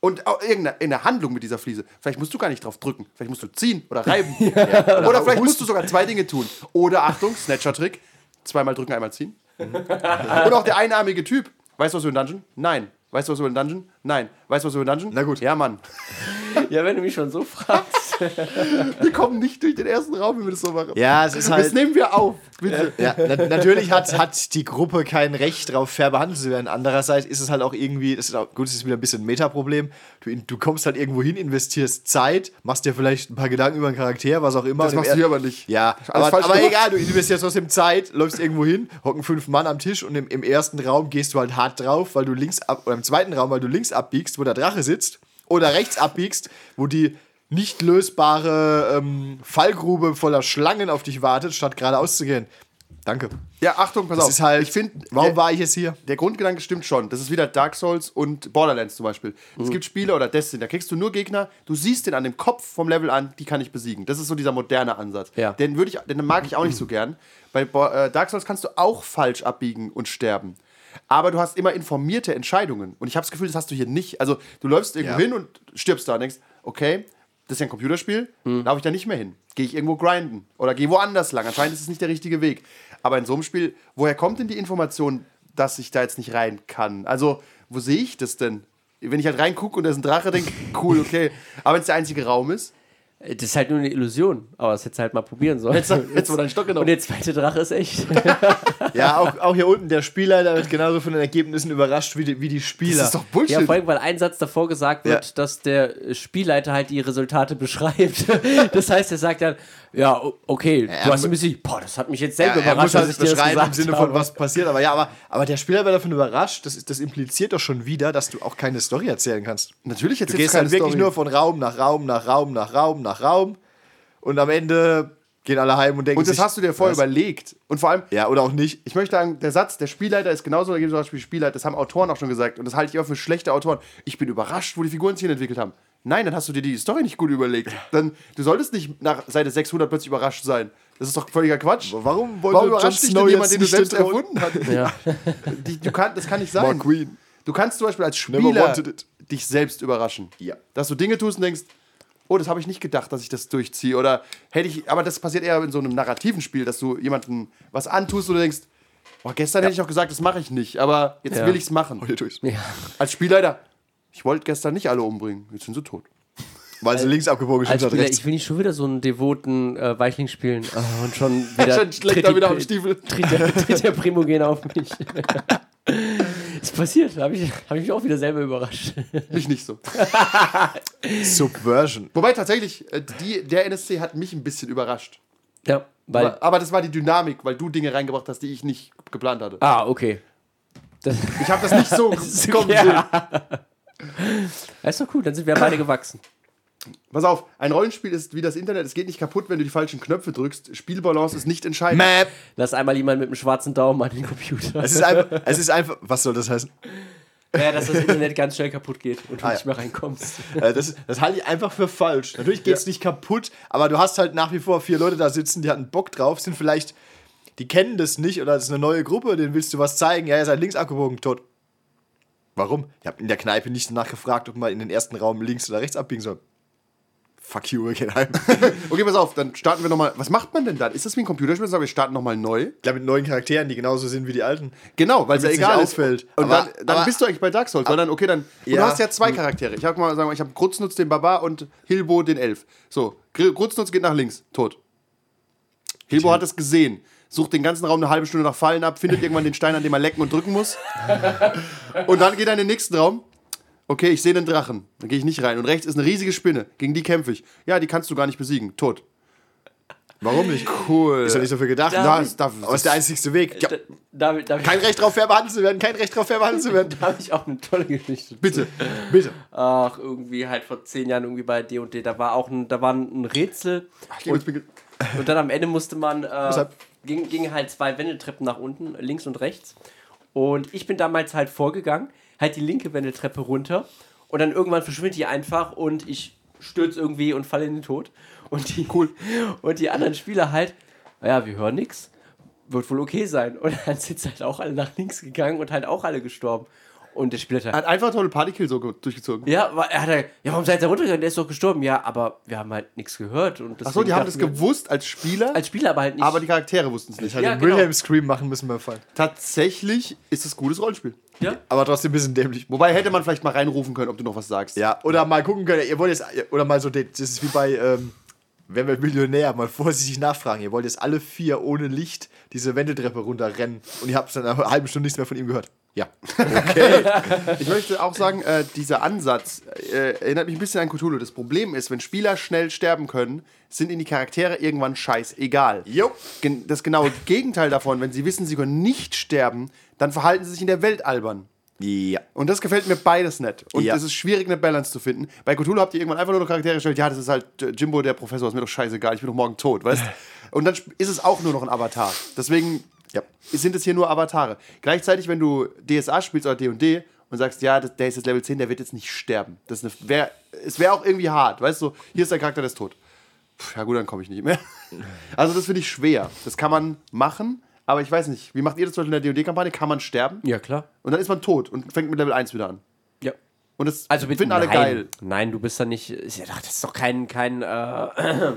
Und auch irgendeine, Handlung mit dieser Fliese. Vielleicht musst du gar nicht drauf drücken. Vielleicht musst du ziehen oder reiben. [laughs] oder vielleicht musst du sogar zwei Dinge tun. Oder Achtung, Snatcher-Trick. Zweimal drücken, einmal ziehen. Und auch der einarmige Typ. Weißt du was über den Dungeon? Nein. Weißt du was über den Dungeon? Nein. Weißt du was über den Dungeon? Na gut. Ja, Mann. [laughs] ja, wenn du mich schon so fragst. [laughs] Wir kommen nicht durch den ersten Raum, wenn wir das so machen. Ja, es ist Das halt. nehmen wir auf. Bitte. Ja, na, natürlich hat, hat die Gruppe kein Recht darauf, fair behandelt zu werden. Andererseits ist es halt auch irgendwie, das ist auch, gut, das ist wieder ein bisschen ein Metaproblem. Du, du kommst halt irgendwo hin, investierst Zeit, machst dir vielleicht ein paar Gedanken über einen Charakter, was auch immer. Das machst du er- hier aber nicht. Ja, aber, aber egal, du investierst trotzdem Zeit, läufst irgendwo hin, hocken fünf Mann am Tisch und im, im ersten Raum gehst du halt hart drauf, weil du links ab, oder im zweiten Raum, weil du links abbiegst, wo der Drache sitzt, oder rechts abbiegst, wo die nicht lösbare ähm, Fallgrube voller Schlangen auf dich wartet, statt geradeaus zu gehen. Danke. Ja, Achtung, pass Das auf. ist halt, ich finde, warum war ich jetzt hier? der Grundgedanke stimmt schon. Das ist wieder Dark Souls und Borderlands zum Beispiel. Mhm. Es gibt Spiele oder Destiny, da kriegst du nur Gegner, du siehst den an dem Kopf vom Level an, die kann ich besiegen. Das ist so dieser moderne Ansatz. Ja. Den, würde ich, den mag ich auch nicht so gern. Bei äh, Dark Souls kannst du auch falsch abbiegen und sterben. Aber du hast immer informierte Entscheidungen. Und ich habe das Gefühl, das hast du hier nicht. Also, du läufst irgendwo Ja. hin und stirbst da und denkst, okay, das ist ja ein Computerspiel, Mhm. laufe ich da nicht mehr hin. Gehe ich irgendwo grinden oder gehe woanders lang. Anscheinend ist es nicht der richtige Weg. Aber in so einem Spiel, woher kommt denn die Information, dass ich da jetzt nicht rein kann? Also, wo sehe ich das denn? Wenn ich halt reingucke und da ist ein Drache, denke ich, cool, okay. Aber wenn es der einzige Raum ist, Das ist halt nur eine Illusion. Aber das hättest du halt mal probieren sollen. Jetzt- jetzt wurde ein Stock genommen. Und der zweite Drache ist echt. [laughs] Ja, auch, auch hier unten, der Spieler wird genauso von den Ergebnissen überrascht wie die, wie die Spieler. das ist doch Bullshit. Ja, vor allem, weil ein Satz davor gesagt wird, Ja. dass der Spielleiter halt die Resultate [laughs] beschreibt. [laughs] das heißt, er sagt dann, ja, okay, er du hast ein bisschen, boah, das hat mich jetzt Ja, selber er muss überrascht, dass halt ich dir das beschreiben gesagt im Sinne habe. von, was passiert. Aber ja, aber, aber der Spieler wird davon überrascht. Das, das impliziert doch schon wieder, dass du auch keine Story erzählen kannst. natürlich Du erzählst gehst keine halt wirklich Story. nur von Raum nach Raum nach Raum nach Raum nach Raum. Und am Ende gehen alle heim und denken Und das sich, hast du dir vorher was? überlegt. Und vor allem, Ja, oder auch nicht. ich möchte sagen, der Satz, der Spielleiter ist genauso dagegen zum Beispiel Spielleiter, das haben Autoren auch schon gesagt. Und das halte ich auch für schlechte Autoren. Ich bin überrascht, wo die Figuren sich entwickelt haben. Nein, dann hast du dir die Story nicht gut überlegt. Dann, du solltest nicht nach Seite 600 plötzlich überrascht sein. Das ist doch völliger Quatsch. Warum wollte Warum überrascht dich denn jemand, den du selbst erfunden hast? Ja. [laughs] Die, du kann, das kann nicht Mark sein. Queen. Du kannst zum Beispiel als Spieler dich selbst überraschen. Ja. Dass du Dinge tust und denkst, oh, das habe ich nicht gedacht, dass ich das durchziehe. Oder hätte ich, aber das passiert eher in so einem narrativen Spiel, dass du jemandem was antust und du denkst, oh, gestern hätte ich noch gesagt, das mache ich nicht, aber jetzt Ja. will ich es machen. Heute tue ich's. ja. Als Spielleiter, ich wollte gestern nicht alle umbringen, jetzt sind sie tot. Weil sie links abgebogen sind, Spieler, rechts. ich will nicht schon wieder so einen devoten äh, Weichling spielen. Ah, und schon [laughs] wieder. Schon schlägt er die- wieder am Stiefel. Tritt der, tritt der Primogen auf mich. [laughs] ist passiert. Habe ich, hab ich mich auch wieder selber überrascht. Mich nicht so. [laughs] Subversion. Wobei tatsächlich, äh, die, der NSC hat mich ein bisschen überrascht. Ja, weil. Aber, aber das war die Dynamik, weil du Dinge reingebracht hast, die ich nicht geplant hatte. Ah, okay. Das, Ich habe das nicht so [laughs] kommen sehen. das [laughs] ist doch cool, dann sind wir beide gewachsen. Pass auf, ein Rollenspiel ist wie das Internet, es geht nicht kaputt, wenn du die falschen Knöpfe drückst. Spielbalance ist nicht entscheidend. Map. Lass einmal jemand mit einem schwarzen Daumen an den Computer. Es ist einfach, es ist einfach, was soll das heißen? ja, dass das Internet ganz schnell kaputt geht und du Ah, nicht ja. mehr reinkommst. Äh, Das, das halte ich einfach für falsch. Natürlich geht es nicht kaputt, aber du hast halt nach wie vor vier Leute da sitzen, die hatten Bock drauf, sind vielleicht, die kennen das nicht oder das ist eine neue Gruppe, denen willst du was zeigen. Ja, ihr seid links abgebogen, tot. Warum? Ich habe in der Kneipe nicht danach gefragt, ob man in den ersten Raum links oder rechts abbiegen soll. Fuck you, wir gehen heim. Okay, pass auf, dann starten wir nochmal. Was macht man denn dann? Ist das wie ein Computerspiel? Sagen wir starten nochmal neu? Glaube, mit neuen Charakteren, die genauso sind wie die alten. Genau, weil es ja egal auffällt. Und Aber- dann, dann aber- bist du eigentlich bei Dark Souls, weil dann, okay, dann. Und Ja. du hast ja zwei Charaktere. Ich habe mal sagen, wir, ich habe Grutznutz den Barbar und Hilbo den Elf. So, Gr- Grutznutz geht nach links, tot. Hilbo hat es gesehen. Sucht den ganzen Raum eine halbe Stunde nach Fallen ab, findet irgendwann den Stein, an dem er lecken und drücken muss. [laughs] und dann geht er in den nächsten Raum. Okay, ich sehe einen Drachen. Dann gehe ich nicht rein. Und rechts ist eine riesige Spinne. Gegen die kämpfe ich. Ja, die kannst du gar nicht besiegen. Tot. Warum nicht? Cool. Ist ja nicht so viel gedacht. Da ist- da- aber ist der einzigste Weg. Ja, Da, da, da, kein Recht drauf, fair behandelt zu werden, kein Recht drauf, fair behandelt zu werden. [laughs] da habe ich auch eine tolle Geschichte. Bitte. Bitte. Ach, irgendwie halt vor zehn Jahren irgendwie bei D&D, da war auch ein, da war ein Rätsel jetzt mit- und dann am Ende musste man, äh, ging, ging halt zwei Wendeltreppen nach unten, links und rechts und ich bin damals halt vorgegangen, halt die linke Wendeltreppe runter und dann irgendwann verschwindet die einfach und ich stürze irgendwie und falle in den Tod. Und die, cool. und die anderen Spieler halt, naja, wir hören nichts, wird wohl okay sein. Und dann sind sie halt auch alle nach links gegangen und halt auch alle gestorben und der Spieler hat Hat einfach tolle Partykill so ge- durchgezogen. ja, er hat er, ja, warum seid ihr runtergegangen? Der ist doch gestorben. Ja, aber wir haben halt nichts gehört. Und Achso, die haben das wir- gewusst als Spieler, Als Spieler aber halt nicht. aber die Charaktere wussten es nicht. Ich hätte Ja, genau. Wilhelm Scream machen müssen beim Fall. Tatsächlich ist es gutes Rollenspiel. ja? Aber trotzdem ein bisschen dämlich. Wobei hätte man vielleicht mal reinrufen können, ob du noch was sagst. Ja, oder mal gucken können, ihr wollt jetzt, oder mal so, das ist wie bei, ähm, Wer wird Millionär? Mal vorsichtig nachfragen. Ihr wollt jetzt alle vier ohne Licht diese Wendeltreppe runterrennen und ihr habt dann nach einer halben Stunde nichts mehr von ihm gehört. Ja. Ich möchte auch sagen, äh, dieser Ansatz äh, erinnert mich ein bisschen an Cthulhu. Das Problem ist, wenn Spieler schnell sterben können, sind ihnen die Charaktere irgendwann scheißegal. Jo. Gen das genaue Gegenteil davon, wenn sie wissen, sie können nicht sterben, dann verhalten sie sich in der Welt albern. Ja. Und das gefällt mir beides nicht. Und Ja. es ist schwierig, eine Balance zu finden. Bei Cthulhu habt ihr irgendwann einfach nur noch Charaktere gestellt, ja, das ist halt äh, Jimbo, der Professor, ist mir doch scheißegal, ich bin doch morgen tot, weißt Und dann ist es auch nur noch ein Avatar. Deswegen Ja. sind es hier nur Avatare. Gleichzeitig, wenn du DSA spielst oder D&D und sagst, ja, der ist jetzt Level 10, der wird jetzt nicht sterben. Das ist eine, wär, es wäre auch irgendwie hart, weißt du, hier ist der Charakter, der ist tot. Puh, ja gut, dann komme ich nicht mehr. [laughs] Also das finde ich schwer. Das kann man machen, aber ich weiß nicht, wie macht ihr das zum Beispiel in der D&D-Kampagne? Kann man sterben? ja, klar. Und dann ist man tot und fängt mit Level 1 wieder an. Ja. Und das Also finden alle nein, geil. Nein, du bist da nicht. Ja, das ist doch kein, kein äh,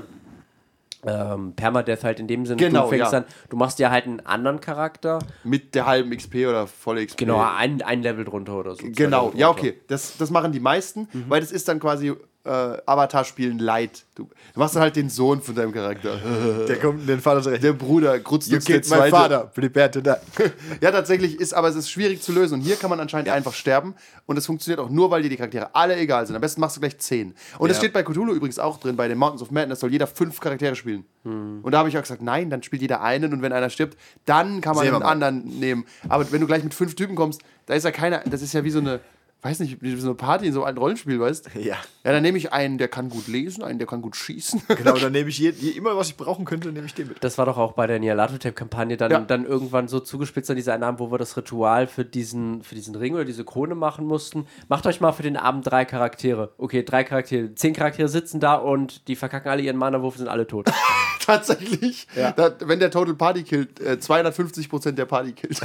ähm, Permadeath halt in dem Sinne. Genau, du fängst ja. dann, du machst ja halt einen anderen Charakter. Mit der halben XP oder volle XP. Genau, ein, ein Level drunter oder so. Genau, ja, okay. Das, das machen die meisten, Mhm. weil das ist dann quasi äh, Avatar-Spielen light. Du, du machst dann halt den Sohn von deinem Charakter. Der kommt in den Vater zurecht. Der Bruder, Grutz der Zweite. father. Prepare to die. [laughs] Ja, tatsächlich ist, aber es ist schwierig zu lösen. Und hier kann man anscheinend einfach sterben. Und es funktioniert auch nur, weil dir die Charaktere alle egal sind. Am besten machst du gleich zehn. Und es Ja. steht bei Cthulhu übrigens auch drin, bei den Mountains of Madness soll jeder fünf Charaktere spielen. Hm. Und da habe ich auch gesagt, nein, dann spielt jeder einen und wenn einer stirbt, dann kann man Sehen einen anderen nehmen. Aber wenn du gleich mit fünf Typen kommst, da ist ja keiner, das ist ja wie so eine, weiß nicht, wie so eine Party in so einem Rollenspiel, weißt Ja. Ja, dann nehme ich einen, der kann gut lesen, einen, der kann gut schießen. [laughs] Genau, [laughs] dann nehme ich je, je, immer, was ich brauchen könnte, nehme ich den mit. Das war doch auch bei der Nialato-Tape-Kampagne dann, Ja. dann irgendwann so zugespitzt an diese Einnahmen, wo wir das Ritual für diesen, für diesen Ring oder diese Krone machen mussten. Macht euch mal für den Abend drei Charaktere. Okay, drei Charaktere. Zehn Charaktere sitzen da und die verkacken alle ihren Mana-Wurf, sind alle tot. [laughs] tatsächlich, da, wenn der Total Party killt, äh, 250% der Party killt.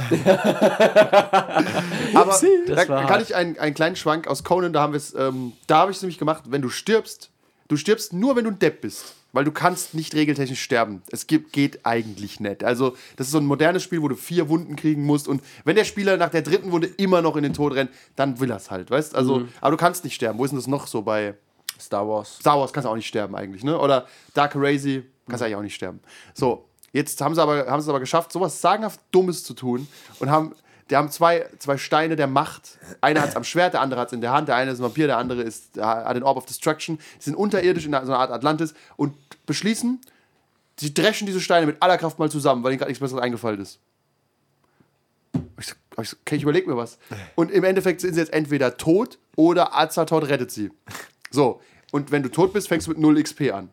Aber Das da kann ich einen, einen kleinen Schwank aus Conan, da haben wir es, ähm, da habe ich es nämlich gemacht, wenn du stirbst, du stirbst nur, wenn du ein Depp bist. Weil du kannst nicht regeltechnisch sterben. Es gibt, geht eigentlich nicht. Also, das ist so ein modernes Spiel, wo du vier Wunden kriegen musst. Und wenn der Spieler nach der dritten Wunde immer noch in den Tod rennt, dann will er es halt, weißt Also, aber du kannst nicht sterben. Wo ist denn das noch so bei Star Wars. Star Wars kannst du auch nicht sterben eigentlich, ne? Oder Dark Crazy kannst du eigentlich auch nicht sterben. So, jetzt haben sie aber, haben sie es aber geschafft, sowas sagenhaft Dummes zu tun und haben, die haben zwei, zwei Steine der Macht. Einer hat es am Schwert, der andere hat es in der Hand. Der eine ist ein Vampir, der andere ist, hat den Orb of Destruction. Die sind unterirdisch in so einer Art Atlantis und beschließen, sie dreschen diese Steine mit aller Kraft mal zusammen, weil ihnen gerade nichts Besseres eingefallen ist. Ich so, ich okay, ich überleg mir was. Und im Endeffekt sind sie jetzt entweder tot oder Azathoth rettet sie. So, und wenn du tot bist, fängst du mit 0 XP an.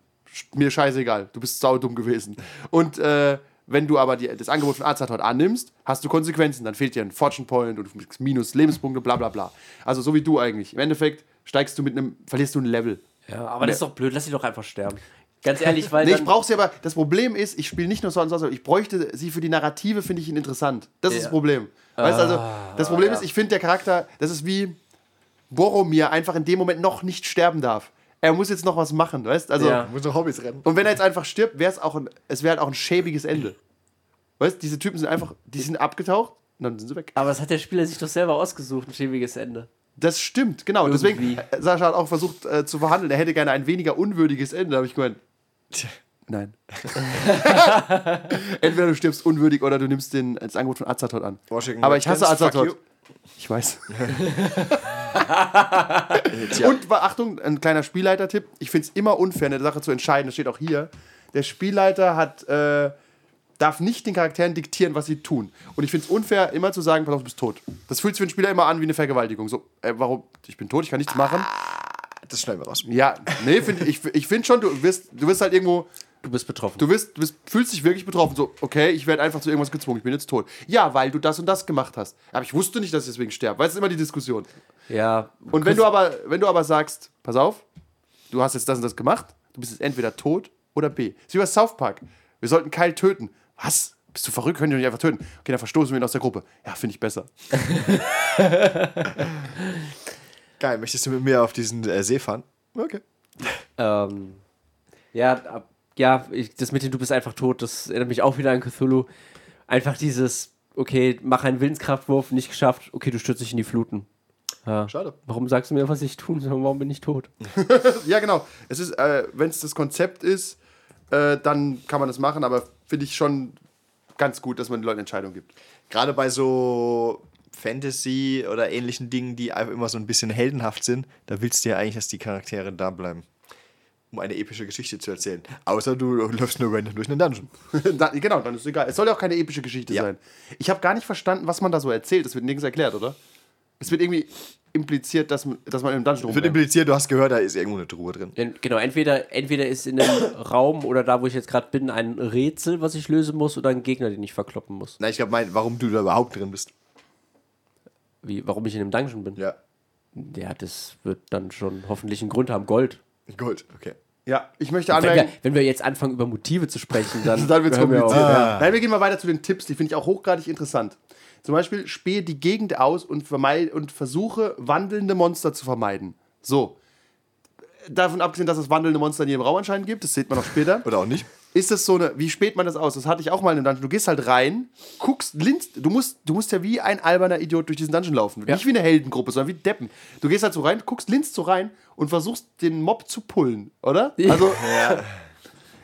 Mir scheißegal, du bist saudumm gewesen. Und äh, wenn du aber die, das Angebot von Azathoth annimmst, hast du Konsequenzen. Dann fehlt dir ein Fortune Point und minus Lebenspunkte, bla bla bla. Also so wie du eigentlich. Im Endeffekt steigst du mit einem, verlierst du ein Level. Ja, aber das ist doch blöd, lass sie doch einfach sterben. Ganz [laughs] ehrlich, weil Nee, ich dann, brauche sie aber. Das Problem ist, ich spiele nicht nur so und so, ich bräuchte sie für die Narrative, finde ich ihn interessant. Das ist Ja. das Problem. Weißt du, also, das Problem ist, ich finde der Charakter, das ist wie Boromir einfach in dem Moment noch nicht sterben darf. Er muss jetzt noch was machen, weißt Also, Ja. Muss noch Hobbys rennen. und wenn er jetzt einfach stirbt, wäre es auch ein, es wäre halt auch ein schäbiges Ende. Weißt diese Typen sind einfach, die sind abgetaucht und dann sind sie weg. aber das hat der Spieler sich doch selber ausgesucht, ein schäbiges Ende. Das stimmt, genau. Deswegen, Irgendwie. äh, Sascha hat auch versucht äh, zu verhandeln. Er hätte gerne ein weniger unwürdiges Ende. Da habe ich gemeint, nein. [laughs] Entweder du stirbst unwürdig oder du nimmst den, das Angebot von Azathoth an. Washington Aber ich hasse Azathoth. Ich weiß. [laughs] [laughs] Und Achtung, ein kleiner Spielleiter-Tipp. Ich finde es immer unfair, eine Sache zu entscheiden. Das steht auch hier. Der Spielleiter hat, äh, darf nicht den Charakteren diktieren, was sie tun. Und ich finde es unfair, immer zu sagen, pass auf, du bist tot. Das fühlt sich für den Spieler immer an wie eine Vergewaltigung. So, äh, warum? Ich bin tot, ich kann nichts machen. Das schneiden wir raus. Ja, nee, find, ich, ich finde schon, du wirst, du wirst halt irgendwo, Du bist betroffen. du wirst, du wirst, fühlst dich wirklich betroffen. So, okay, ich werde einfach zu irgendwas gezwungen, ich bin jetzt tot. Ja, weil du das und das gemacht hast. Aber ich wusste nicht, dass ich deswegen sterbe. Weißt du, ist immer die Diskussion. Ja. Und wenn du aber, wenn du aber sagst, pass auf, du hast jetzt das und das gemacht, du bist jetzt entweder tot oder B. Das ist wie bei South Park. Wir sollten Kyle töten. Was? Bist du verrückt? Können die nicht einfach töten? Okay, dann verstoßen wir ihn aus der Gruppe. Ja, finde ich besser. [laughs] Geil, möchtest du mit mir auf diesen äh, See fahren? Okay. Ähm, ja, ab, ja, ich, das mit dem Du bist einfach tot, das erinnert mich auch wieder an Cthulhu. Einfach dieses, okay, mach einen Willenskraftwurf, nicht geschafft, okay, du stürzt dich in die Fluten. Ja. Schade. Warum sagst du mir, was ich tun soll? Warum bin ich tot? [laughs] Ja, genau. Es ist, äh, wenn es das Konzept ist, äh, dann kann man das machen, aber finde ich schon ganz gut, dass man den Leuten Entscheidungen gibt. Gerade bei so Fantasy oder ähnlichen Dingen, die einfach immer so ein bisschen heldenhaft sind, da willst du ja eigentlich, dass die Charaktere da bleiben. Um eine epische Geschichte zu erzählen. Außer du läufst nur random durch einen Dungeon. [laughs] genau, dann ist es egal. Es soll ja auch keine epische Geschichte Ja. sein. Ich habe gar nicht verstanden, was man da so erzählt. Es wird nirgends erklärt, oder? Es wird irgendwie impliziert, dass, man- dass man im Dungeon Wird rumrennt. impliziert, du hast gehört, da ist irgendwo eine Truhe drin. En- Genau, entweder, entweder ist in einem Raum oder da, wo ich jetzt gerade bin, ein Rätsel, was ich lösen muss, oder ein Gegner, den ich verkloppen muss. Na, ich glaube, warum du da überhaupt drin bist. Wie, warum ich in einem Dungeon bin? Ja. Ja, das wird dann schon hoffentlich einen Grund haben. Gold. Gut, okay. Ja, ich möchte Wenn wir, anmerken, wenn wir jetzt anfangen, über Motive zu sprechen, dann, [laughs] dann wird es wir kompliziert. auf. Ja. Nein, wir gehen mal weiter zu den Tipps, die finde ich auch hochgradig interessant. Zum Beispiel, spähe die Gegend aus und, und versuche, wandelnde Monster zu vermeiden. So. Davon abgesehen, dass es wandelnde Monster in jedem Raum anscheinend gibt, das sieht man auch später. [laughs] Oder auch nicht. ist es so eine, wie spät man das aus? Das hatte ich auch mal in einem Dungeon. Du gehst halt rein, guckst, linst, du musst, du musst ja wie ein alberner Idiot durch diesen Dungeon laufen. Ja. Nicht wie eine Heldengruppe, sondern wie Deppen. Du gehst halt so rein, guckst, linst so rein und versuchst den Mob zu pullen, oder? Also, [laughs] ja.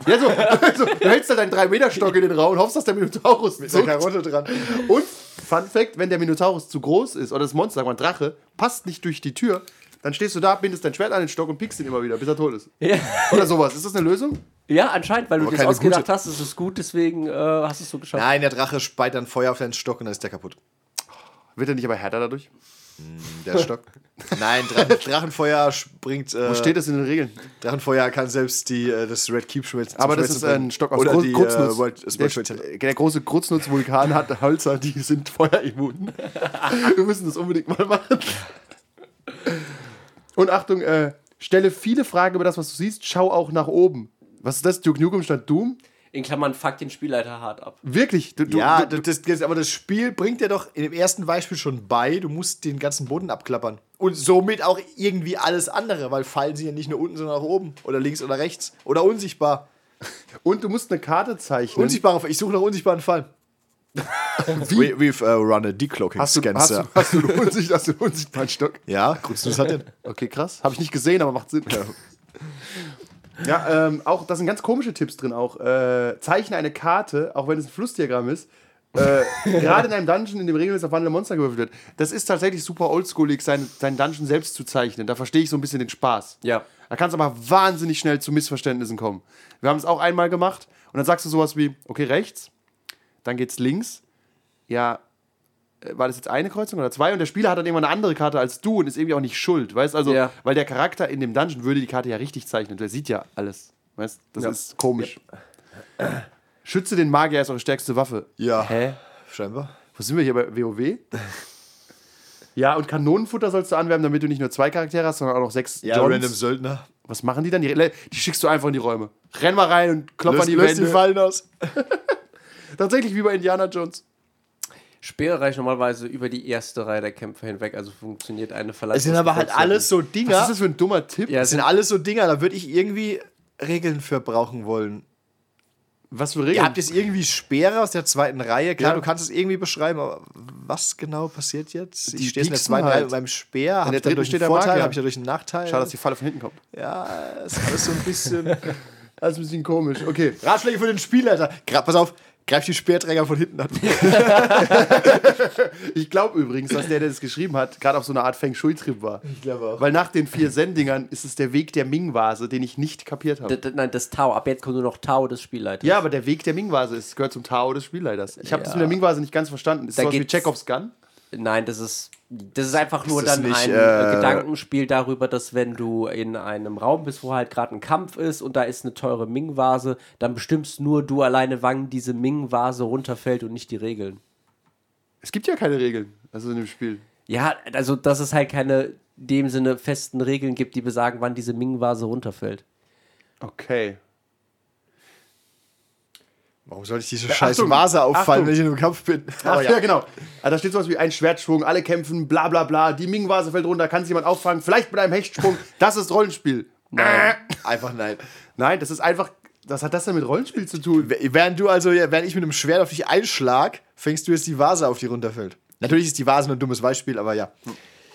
So, so, du hältst halt deinen 3-Meter-Stock in den Raum und hoffst, dass der Minotaurus Mit der zuckt. Karotte dran. Und, Fun Fact, wenn der Minotaurus zu groß ist oder das Monster, sag mal ein Drache, passt nicht durch die Tür, dann stehst du da, bindest dein Schwert an den Stock und pickst ihn immer wieder, bis er tot ist. Ja. Oder sowas. Ist das eine Lösung? ja, anscheinend, weil du Aber das keine ausgedacht gute. hast, ist es gut, deswegen äh, hast du es so geschafft. Nein, der Drache speit dann Feuer auf deinen Stock und dann ist der kaputt. Wird er nicht aber härter dadurch? Der Stock. [laughs] Nein, Dra Drachenfeuer springt. Äh, Wo steht das in den Regeln? Drachenfeuer kann selbst die, äh, das Red Keep schmelzen. Aber das ist ein. Stock aus Oder Gru- die, Kruznuss. Äh, World, der, World Center. der große Krutznutzvulkan hat [laughs] Hölzer, die sind feuerimmun. [laughs] Wir müssen das unbedingt mal machen. Und Achtung, äh, stelle viele Fragen über das, was du siehst, schau auch nach oben. Was ist das? Duke Nukem statt Doom? In Klammern, fuck den Spielleiter hart ab. Wirklich? Du, du, ja, du, das, das, aber das Spiel bringt dir doch in dem ersten Beispiel schon bei, du musst den ganzen Boden abklappern. Und somit auch irgendwie alles andere, weil Fallen sind ja nicht nur unten, sondern auch oben. Oder links oder rechts. Oder unsichtbar. und du musst eine Karte zeichnen. Unsichtbare Ich suche nach unsichtbaren Fallen. [laughs] We, we've uh, run a decloaking Hast du, scan, hast, sir. du, hast, du einen unsicht, hast du einen unsichtbaren Stock? Ja, Grundstücks hat den. Okay, krass. Habe ich nicht gesehen, aber macht Sinn. Ja, [laughs] ähm, auch, da sind ganz komische Tipps drin auch. Äh, zeichne eine Karte, auch wenn es ein Flussdiagramm ist. Äh, [laughs] gerade in einem Dungeon, in dem regelmäßig auf wandelnde Monster gewürfelt wird. Das ist tatsächlich super oldschoolig, sein, sein Dungeon selbst zu zeichnen. Da verstehe ich so ein bisschen den Spaß. Ja. Da kann es aber wahnsinnig schnell zu Missverständnissen kommen. Wir haben es auch einmal gemacht und dann sagst du sowas wie, okay, rechts, dann geht's links. Ja, war das jetzt eine Kreuzung oder zwei? Und der Spieler hat dann irgendwann eine andere Karte als du und ist irgendwie auch nicht schuld, weißt Also, Ja. weil der Charakter in dem Dungeon würde die Karte ja richtig zeichnen. Der sieht ja alles, weißt Das Ja. ist komisch. Schütze den Magier ist eure stärkste Waffe. Ja. Hä? Scheinbar. Wo sind wir hier bei WoW? Ja, und Kanonenfutter sollst du anwerben, damit du nicht nur zwei Charaktere hast, sondern auch noch sechs Ja, Johns. random Söldner. Was machen die dann? Die, die schickst du einfach in die Räume. Renn mal rein und klopf Löst, an die löst die. Fallen aus. [laughs] Tatsächlich wie bei Indiana Jones. Speere reichen normalerweise über die erste Reihe der Kämpfer hinweg, also funktioniert eine Verletzung. Es sind aber halt alles so Was ist Dinger. das für ein dummer Tipp? Ja, Das sind alles so Dinger, da würde ich irgendwie Regeln für brauchen wollen. Was für Ihr Regeln? habt jetzt irgendwie Speere aus der zweiten Reihe. Klar, Ja. du kannst es irgendwie beschreiben, aber was genau passiert jetzt? Die Ich stehe in der zweiten halt. Reihe beim Speer. Habe der ich dadurch dritten steht einen der Vorteil? Habe ich dadurch einen Nachteil? Schade, dass die Falle von hinten kommt. ja, ist alles so ein bisschen. [laughs] Das ist ein bisschen komisch. Okay. Ratschläge für den Spielleiter. Pass auf, greif die Speerträger von hinten an. [laughs] Ich glaube übrigens, dass der, der das geschrieben hat, gerade auf so eine Art Feng Shui-Trip war. Ich glaube auch. Weil nach den vier Sendingern ist es der Weg der Ming-Vase, den ich nicht kapiert habe. D- Nein, das Tau. Ab jetzt kommt nur noch Tau des Spielleiters. Ja, aber der Weg der Ming-Vase ist, gehört zum Tao des Spielleiters. Ich habe das Ja. mit der Ming-Vase nicht ganz verstanden. Ist Da das sowas wie Chekhovs Gun? Nein, das ist, das ist einfach nur das dann nicht, ein äh, Gedankenspiel darüber, dass wenn du in einem Raum bist, wo halt gerade ein Kampf ist und da ist eine teure Ming-Vase, dann bestimmst nur du alleine, wann diese Ming-Vase runterfällt und nicht die Regeln. Es gibt ja keine Regeln, also in dem Spiel. Ja, also dass es halt keine in dem Sinne festen Regeln gibt, die besagen, wann diese Ming-Vase runterfällt. Okay. Warum soll ich diese scheiß Achtung, Vase auffallen, Achtung. wenn ich in einem Kampf bin? Ach, Aber ja. genau. Ah, da steht sowas wie ein Schwertschwung, alle kämpfen, bla bla bla. Die Ming-Vase fällt runter, kann sich jemand auffangen, vielleicht mit einem Hechtsprung. [laughs] Das ist Rollenspiel. Nein. [laughs] Einfach nein. Nein, das ist einfach. Was hat das denn mit Rollenspiel zu tun? Während du also, während ich mit einem Schwert auf dich einschlag, fängst du jetzt die Vase auf, die runterfällt. Natürlich ist die Vase nur ein dummes Beispiel, aber ja.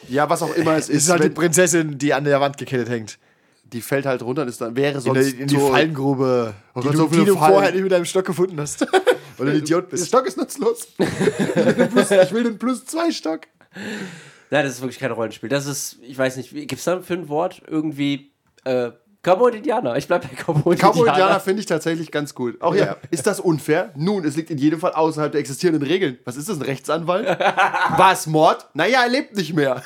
Ja, was auch immer es Es ist. ist halt die Prinzessin, die an der Wand gekettet hängt. Die fällt halt runter und ist dann wäre In, sonst der, in die so- Fallengrube, Oh die du, so die du Fallen. vorher nicht mit deinem Stock gefunden hast. [laughs] Weil du ein Idiot Der bist. Stock ist nutzlos. [laughs] ich, will den plus, zwei Stock. Nein, das ist wirklich kein Rollenspiel. Das ist, ich weiß nicht, gibt es da für ein Wort irgendwie äh, Cowboy und Indianer? Ich bleib bei Cowboy und Cowboy Indianer. Indianer finde ich tatsächlich ganz gut. Auch ja. Ja. Ist das unfair? Nun, es liegt in jedem Fall außerhalb der existierenden Regeln. Was ist das, ein Rechtsanwalt? [laughs] War es Mord? Naja, er lebt nicht mehr.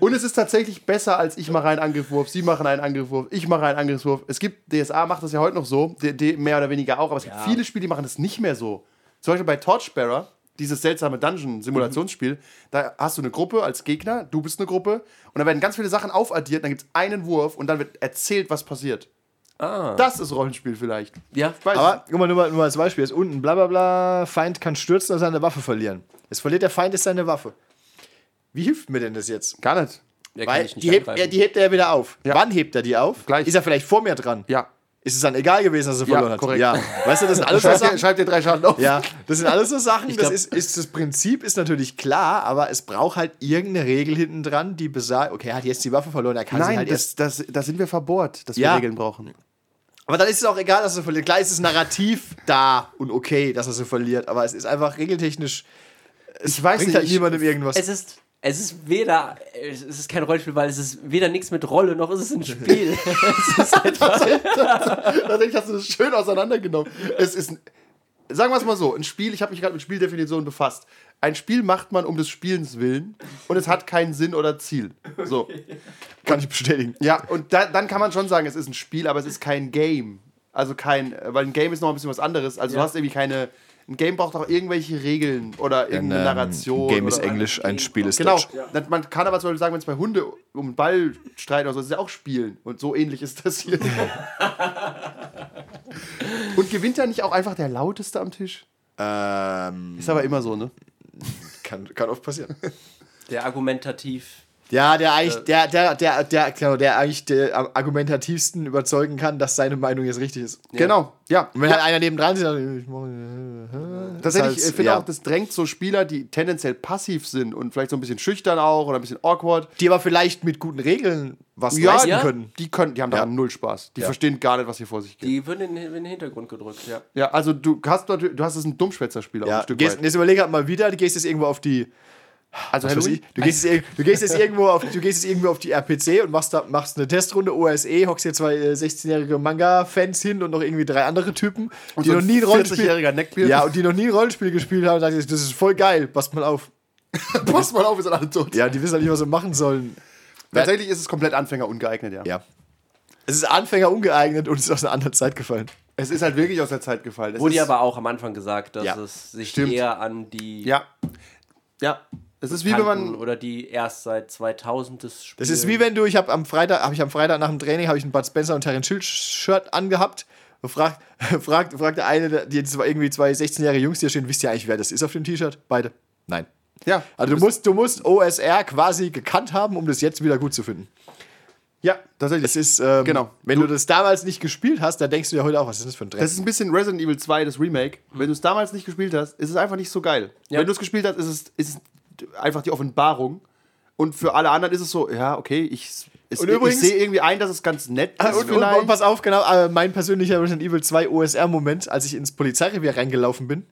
Und es ist tatsächlich besser, als ich mache einen Angriffswurf, Sie machen einen Angriffswurf, ich mache einen Angriffswurf. Es gibt, DSA macht das ja heute noch so, D D mehr oder weniger auch, aber es gibt viele Spiele, die machen das nicht mehr so. Zum Beispiel bei Torchbearer, dieses seltsame Dungeon-Simulationsspiel, da hast du eine Gruppe als Gegner, du bist eine Gruppe, und da werden ganz viele Sachen aufaddiert, dann gibt es einen Wurf und dann wird erzählt, was passiert. Ah. Das ist Rollenspiel vielleicht. Ja, Ich weiß Aber guck mal, nur mal, nur mal als Beispiel. Ist unten bla bla bla, Feind kann stürzen oder seine Waffe verlieren. Es verliert der Feind ist seine Waffe. Wie hilft mir denn das jetzt? gar nicht. der kann Weil ich nicht die hebt, er, die hebt er ja wieder auf. Ja. Wann hebt er die auf? Gleich. Ist er vielleicht vor mir dran? Ja. Ist es dann egal gewesen, dass er Ja, verloren hat? korrekt. Ja. Weißt du, das sind alles [laughs] so Schreib dir, Sachen. schreib dir drei Schaden auf. Ja, das sind alles so Sachen. Das glaub- ist, ist das Prinzip ist natürlich klar, aber es braucht halt irgendeine Regel hinten dran, die besagt, okay, er hat jetzt die Waffe verloren, er kann sie Nein, halt das, erst. das, da sind wir verbohrt, dass Ja. wir Regeln brauchen. Aber dann ist es auch egal, dass er verliert. Klar ist das Narrativ da und okay, dass er so verliert, aber es ist einfach regeltechnisch. Es Ich weiß bringt nicht, halt niemandem irgendwas. Es ist, es ist weder, es ist kein Rollenspiel, weil es ist weder nichts mit Rolle, noch ist es ein Spiel. [laughs] es ist einfach, Tatsächlich hast du das schön auseinandergenommen. Es ist, ein- sagen wir es mal so, ein Spiel, ich habe mich gerade mit Spieldefinitionen befasst. Ein Spiel macht man um des Spielens willen und es hat keinen Sinn oder Ziel. So. kann ich bestätigen. Ja, und da, dann kann man schon sagen, es ist ein Spiel, aber es ist kein Game. Also kein, weil ein Game ist noch ein bisschen was anderes. Also du Ja. hast irgendwie keine, ein Game braucht auch irgendwelche Regeln oder irgendeine ähm, Narration. Game ist Englisch, ein Spiel ist Genau. Deutsch. Das- Man kann aber zum Beispiel sagen, wenn es bei Hunde um den Ball streiten oder so, das ist ja auch Spielen. Und so ähnlich ist das hier. [laughs] Und gewinnt ja nicht auch einfach der Lauteste am Tisch? Ähm, Ist aber immer so, ne? kann, kann oft passieren. Der argumentativ. Ja, der eigentlich, der, der, der, der, genau, der eigentlich der am argumentativsten überzeugen kann, dass seine Meinung jetzt richtig ist. Genau, ja. Und wenn halt einer nebendran sitzt, dann, ich mach- Tatsächlich, ist halt- ich finde ja. auch, das drängt so Spieler, die tendenziell passiv sind und vielleicht so ein bisschen schüchtern auch oder ein bisschen awkward. die aber vielleicht mit guten Regeln was Ja, leisten ja. können. Die können, die haben daran Ja. null Spaß. Die Ja. verstehen gar nicht, was hier vor sich geht. Die würden in, in den Hintergrund gedrückt, ja. Ja, also du hast natürlich, du hast es ein Dummschwätzerspiel auch Ja, ein du Stück gehst, weit. jetzt überlege halt mal wieder, du gehst jetzt irgendwo auf die Also Was Halloween, du, gehst jetzt, irg- du gehst jetzt irgendwo auf, du gehst jetzt irgendwo auf die RPC und machst, da, machst eine Testrunde OSE, hockst hier zwei äh, 16-jährige Manga-Fans hin und noch irgendwie drei andere Typen, die so noch nie ein Rollenspiel, 40-jähriger Neckbeard. ja, und die noch nie ein Rollenspiel gespielt haben, sagen, das ist voll geil, passt mal auf. [laughs] pass mal auf, wir sind alle tot. Ja, die wissen halt nicht, was sie machen sollen. Tatsächlich ist es komplett Anfänger ungeeignet, ja. Ja. Es ist Anfänger ungeeignet und ist aus einer anderen Zeit gefallen. Es ist halt wirklich aus der Zeit gefallen. Es Wurde aber auch am Anfang gesagt, dass Ja, es sich stimmt. eher an die Ja. Ja. Es ist wie wenn man. oder die erst seit 2000 das Spiel. Das ist wie wenn du, ich habe am Freitag, habe ich am Freitag nach dem Training, habe ich ein Bud Spencer und Terence Schild Shirt angehabt. Und [laughs] fragt, fragt, fragt der eine, die jetzt irgendwie zwei 16-jährige Jungs, hier stehen, wisst ihr eigentlich, wer das ist auf dem T-Shirt? Beide. Nein. Ja. Also du musst, du musst OSR quasi gekannt haben, um das jetzt wieder gut zu finden. Ja, tatsächlich. Es ist, ähm, Genau. wenn du, das damals nicht gespielt hast, dann denkst du ja heute auch, was ist das für ein Dreck? Das ist ein bisschen Resident Evil 2, das Remake. Wenn du es damals nicht gespielt hast, ist es einfach nicht so geil. Ja. Wenn du es gespielt hast, ist es, ist es einfach die Offenbarung. Und für alle anderen ist es so, ja, okay, ich, es, Und übrigens- ich sehe irgendwie ein, dass es ganz nett ist. Ah, und, und, vielleicht. und pass auf, genau, äh, mein persönlicher Resident Evil 2 OSR-Moment, als ich ins Polizeirevier reingelaufen bin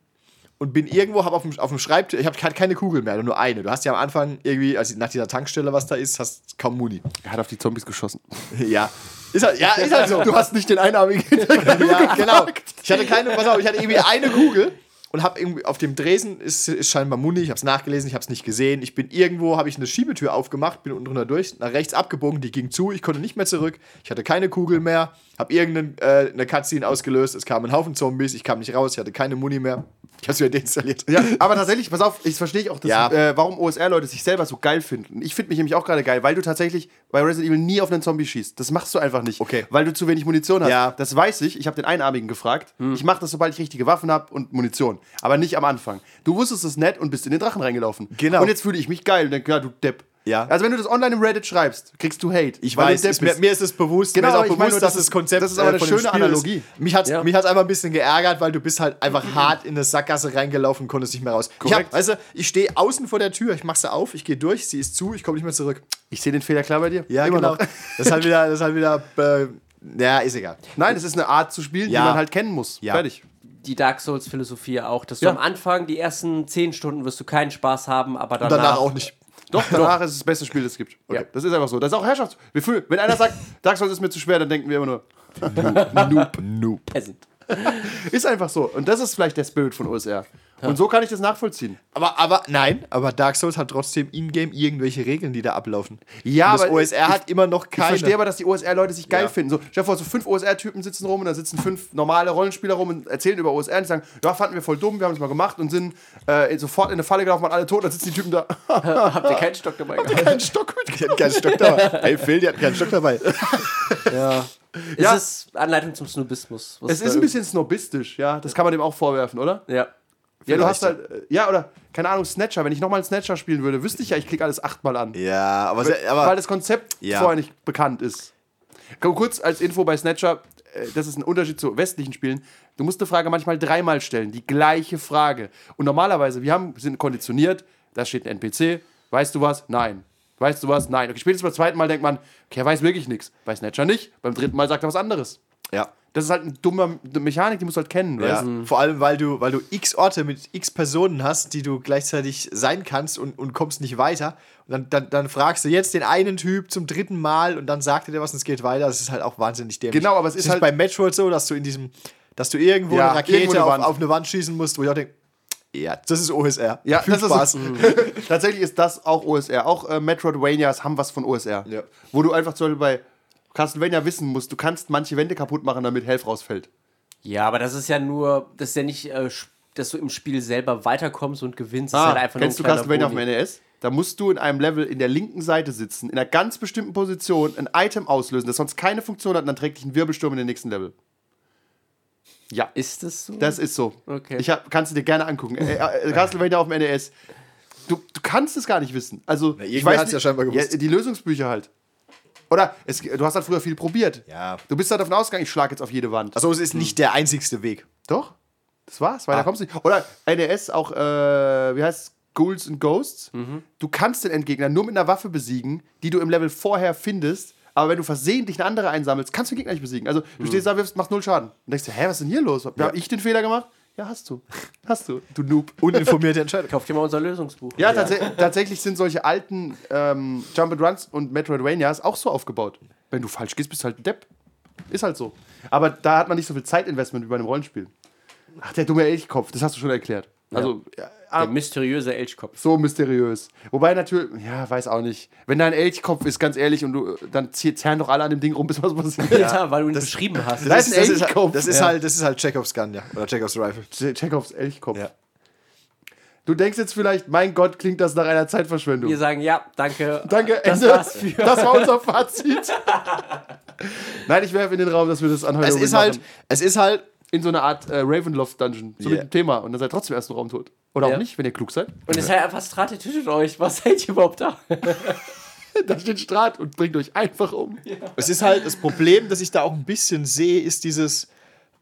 und bin irgendwo, habe auf dem, auf dem Schreibtisch, ich habe keine Kugel mehr, nur eine. Du hast ja am Anfang irgendwie, also nach dieser Tankstelle, was da ist, hast kaum Muni. er hat auf die Zombies geschossen. [laughs] ja. Ist halt, ja, ist halt so. Du hast nicht den einarmigen [laughs] ja, genau. Ich hatte keine, pass auf, ich hatte irgendwie eine Kugel und habe irgendwie auf dem Dresen ist, ist scheinbar Muni. Ich habe es nachgelesen, ich habe es nicht gesehen. Ich bin irgendwo, habe ich eine Schiebetür aufgemacht, bin unten drunter durch, nach rechts abgebogen, die ging zu, ich konnte nicht mehr zurück. Ich hatte keine Kugel mehr, habe irgendeine äh, eine Cutscene ausgelöst, es kamen ein Haufen Zombies, ich kam nicht raus, ich hatte keine Muni mehr. Ich habe es wieder deinstalliert. Ja, aber tatsächlich, pass auf, ich verstehe ich auch, dass, Ja. äh, warum OSR-Leute sich selber so geil finden. Ich finde mich nämlich auch gerade geil, weil du tatsächlich bei Resident Evil nie auf einen Zombie schießt. Das machst du einfach nicht. Okay. Weil du zu wenig Munition hast. Ja. Das weiß ich. Ich habe den Einarmigen gefragt. Ich mache das, sobald ich richtige Waffen habe und Munition. Aber nicht am Anfang. Du wusstest es nett und bist in den Drachen reingelaufen. Genau. Und jetzt fühle ich mich geil und denke, ja, du Depp. Ja. Also wenn du das online im Reddit schreibst, kriegst du Hate. Ich weiß, ist, mir, mir ist es bewusst, Genau, mir ist auch ich meine bewusst, nur, dass das das ist- Konzept das ist aber äh, eine schöne Analogie. Ist. Mich hat Ja. mich hat's einfach ein bisschen geärgert, weil du bist halt einfach hart in eine Sackgasse reingelaufen und konntest nicht mehr raus. Ich, hab, Korrekt. weißt du, ich stehe außen vor der Tür, ich mache sie auf, ich gehe durch, sie ist zu, ich komme nicht mehr zurück. Ich sehe den Fehler klar bei dir. Ja, Immer genau. noch. Das ist halt wieder, das ist halt wieder, äh, ja, ist egal. Nein, es ist eine Art zu spielen, Ja. die man halt kennen muss. Ja. Fertig. die Dark Souls-Philosophie auch, dass Ja. du am Anfang, die ersten 10 Stunden wirst du keinen Spaß haben, aber danach, Danach auch nicht. Doch, danach ist es das beste Spiel, das es gibt. Okay. Ja. Das ist einfach so. Das ist auch Herrschaft. Wir fühlen, wenn einer sagt, Dark Souls ist mir zu schwer, dann denken wir immer nur, Noob. Noob. Peasant. ist einfach so. Und das ist vielleicht der Spirit von OSR. Und so kann ich das nachvollziehen. Aber, aber, nein, aber Dark Souls hat trotzdem in-game irgendwelche Regeln, die da ablaufen. Ja, Und das aber OSR ich- hat immer noch Ich keine. verstehe aber, dass die OSR-Leute sich geil Ja. finden. So, stell dir vor, so fünf OSR-Typen sitzen rum und da sitzen fünf normale Rollenspieler rum und erzählen über OSR und sagen, ja, fanden wir voll dumm, wir haben es mal gemacht und sind äh, sofort in eine Falle gelaufen, waren alle tot, dann sitzen die Typen da, [laughs] Habt ihr keinen Stock dabei gehabt? kein Stock mit. [laughs] Die hat keinen Stock dabei. Hey Phil, die hat keinen Stock dabei. Ja. [laughs] Ja. Es ist Anleitung zum Snobismus. was Es ist ein bisschen snobistisch, ja. Das kann man dem auch vorwerfen, oder? Ja. Ja, du hast halt, äh, ja, oder, keine Ahnung, Snatcher. Wenn ich nochmal Snatcher spielen würde, wüsste ich ja, ich klicke alles achtmal an. Ja, aber, weil aber das Konzept Ja. vorher nicht bekannt ist. Komm, Kurz als Info bei Snatcher, äh, das ist ein Unterschied zu westlichen Spielen. Du musst eine Frage manchmal dreimal stellen, die gleiche Frage. Und normalerweise, wir haben, sind konditioniert, da steht ein NPC, weißt du was? Nein. Weißt du was? Nein. Okay, spätestens beim zweiten Mal denkt man, okay, er weiß wirklich nichts. Bei Snatcher nicht. Beim dritten Mal sagt er was anderes. Ja. Das ist halt eine dumme Mechanik, die musst du halt kennen. Ja, weißt vor allem, weil du, weil du x Orte mit x Personen hast, die du gleichzeitig sein kannst und, und kommst nicht weiter. Und dann, dann, dann fragst du jetzt den einen Typ zum dritten Mal und dann sagt er dir was und es geht weiter. Das ist halt auch wahnsinnig dämlich. Genau, aber es ist ist halt- bei Metroid so, dass du in diesem, dass du irgendwo Ja, eine Rakete irgendwo eine auf, auf eine Wand schießen musst, wo ich auch denke, ja, das ist OSR. Ja, [laughs] Viel das Spaß. ist [laughs] tatsächlich ist das auch OSR. Auch äh, Metroidvanias haben was von OSR. Ja. Wo du einfach zum Beispiel bei Castlevania wissen musst, du kannst manche Wände kaputt machen, damit Health rausfällt. Ja, aber das ist ja nur, das ist ja nicht äh, dass du im Spiel selber weiterkommst und gewinnst. Ah, ist halt einfach kennst du nur ein Castlevania auf kleiner dem NES? Da musst du in einem Level in der linken Seite sitzen, in einer ganz bestimmten Position, ein Item auslösen, das sonst keine Funktion hat und dann trägt dich ein Wirbelsturm in den nächsten Level. Ja, Ist das so? das ist so. Okay. Ich hab, kannst du dir gerne angucken. Äh, äh, Castlevania auf dem NES. Du, du kannst es gar nicht wissen. Also, ich irgendwer weiß hat's ja nicht- scheinbar gewusst. Ja, die Lösungsbücher halt. Oder es, du hast halt früher viel probiert. Ja. Du bist halt davon ausgegangen, ich schlage jetzt auf jede Wand. Also es ist nicht der einzigste Weg. Doch, das war's, weil da Ah. kommst du nicht. Oder NES auch, äh, wie heißt Ghouls and Ghosts. Du kannst den Endgegner nur mit einer Waffe besiegen, die du im Level vorher findest. Aber wenn du versehentlich eine andere einsammelst, kannst du den Gegner nicht besiegen. Also du stehst da, wirfst, machst null Schaden. Und denkst dir, hä, was ist denn hier los? Hab ich den Fehler gemacht? Ja, hast du. Hast du, du Noob. Uninformierte Entscheidung. Kauf dir mal unser Lösungsbuch. Ja, tats tatsächlich sind solche alten ähm, Jump and Runs und Metroidvanias auch so aufgebaut. Wenn du falsch gehst, bist du halt ein Depp. Ist halt so. Aber da hat man nicht so viel Zeitinvestment wie bei einem Rollenspiel. Ach, der dumme Elchkopf, das hast du schon erklärt. Also, ja, Der mysteriöse Elchkopf. so mysteriös. Wobei natürlich, ja, weiß auch nicht. Wenn da ein Elchkopf ist, ganz ehrlich, und du, dann zerren doch alle an dem Ding rum, bis was passiert. [laughs] Ja, weil du ihn beschrieben hast. Da ist ein das ist, Elchkopf. das ist halt, das ist halt Chekhovs Gun, ja. Oder Chekhovs Rifle. Che- Chekhovs Elchkopf. Ja. Du denkst jetzt vielleicht, mein Gott, klingt das nach einer Zeitverschwendung. Wir sagen ja, danke. Danke, Das Ende. war's für. Das war unser Fazit. [laughs] Nein, ich werfe in den Raum, dass wir das an Es ist halt, machen. es ist halt, in so einer Art äh, Ravenloft-Dungeon. So Yeah. mit dem Thema. Und dann seid ihr trotzdem erst im Raum tot. Oder Ja. auch nicht, wenn ihr klug seid. Und es ist halt einfach Strate tötet euch. Was seid ihr überhaupt da? [laughs] da steht Strat und bringt euch einfach um. es ist halt das Problem, das ich da auch ein bisschen sehe, ist dieses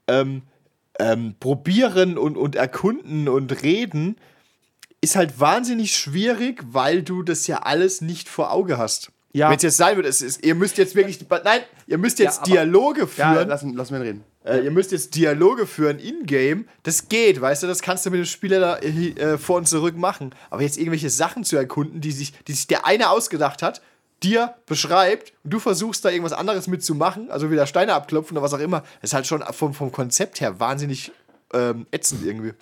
ähm, ähm, Probieren und, und Erkunden und Reden ist halt wahnsinnig schwierig, weil du das ja alles nicht vor Auge hast. Ja. Wenn es jetzt sein wird, es ist, ihr müsst jetzt wirklich, nein, ihr müsst jetzt aber- Dialoge Ja, führen. lassen, lassen wir ihn reden. Äh, ihr müsst jetzt Dialoge führen in-game. Das geht, weißt du, das kannst du mit dem Spieler da äh, äh, vor und zurück machen. Aber jetzt irgendwelche Sachen zu erkunden, die sich, die sich der eine ausgedacht hat, dir beschreibt und du versuchst da irgendwas anderes mitzumachen, also wieder Steine abklopfen oder was auch immer, ist halt schon vom, vom Konzept her wahnsinnig ähm, ätzend irgendwie.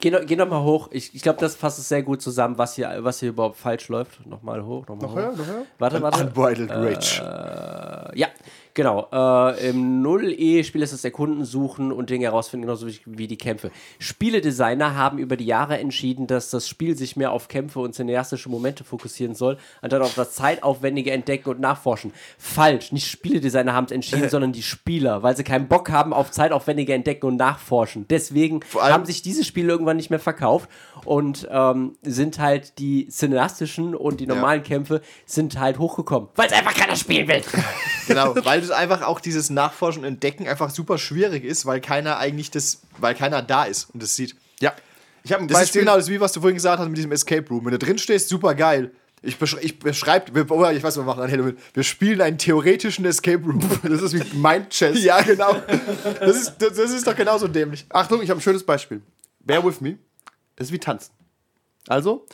Geh, noch- geh noch mal hoch. Ich, ich glaube, das fasst es sehr gut zusammen, was hier, was hier überhaupt falsch läuft. Nochmal hoch, nochmal hoch. höher, noch höher? Warte, warte. Unbridled Rage. Ja, genau. Äh, Im 0E-Spiel ist das Erkunden, Suchen und Dinge herausfinden, genauso wie, wie die Kämpfe. Spieledesigner haben über die Jahre entschieden, dass das Spiel sich mehr auf Kämpfe und cineastische Momente fokussieren soll, anstatt auf das zeitaufwendige Entdecken und Nachforschen. Falsch. Nicht Spieledesigner haben es entschieden, [laughs] sondern die Spieler, weil sie keinen Bock haben auf zeitaufwendige Entdecken und Nachforschen. Deswegen haben sich diese Spiele irgendwann nicht mehr verkauft und ähm, sind halt die cineastischen und die normalen Kämpfe sind halt hochgekommen, weil es einfach keiner spielen will. [laughs] Genau, [laughs] weil das einfach auch dieses Nachforschen und Entdecken einfach super schwierig ist, weil keiner eigentlich das, weil keiner da ist und das sieht. Ja. Ich habe ein Das ist Beispiel. genau das, wie was du vorhin gesagt hast mit diesem Escape Room. Wenn du drin stehst, super geil. Ich, beschre ich beschreibe, wir, oh, ich weiß, was wir machen an Halloween. Wir spielen einen theoretischen Escape Room. [laughs] Das ist wie Mind Chess. ja, genau. [laughs] Das ist, das, das ist doch genauso dämlich. Achtung, ich habe ein schönes Beispiel. Bear with me. Das ist wie Tanzen. Also,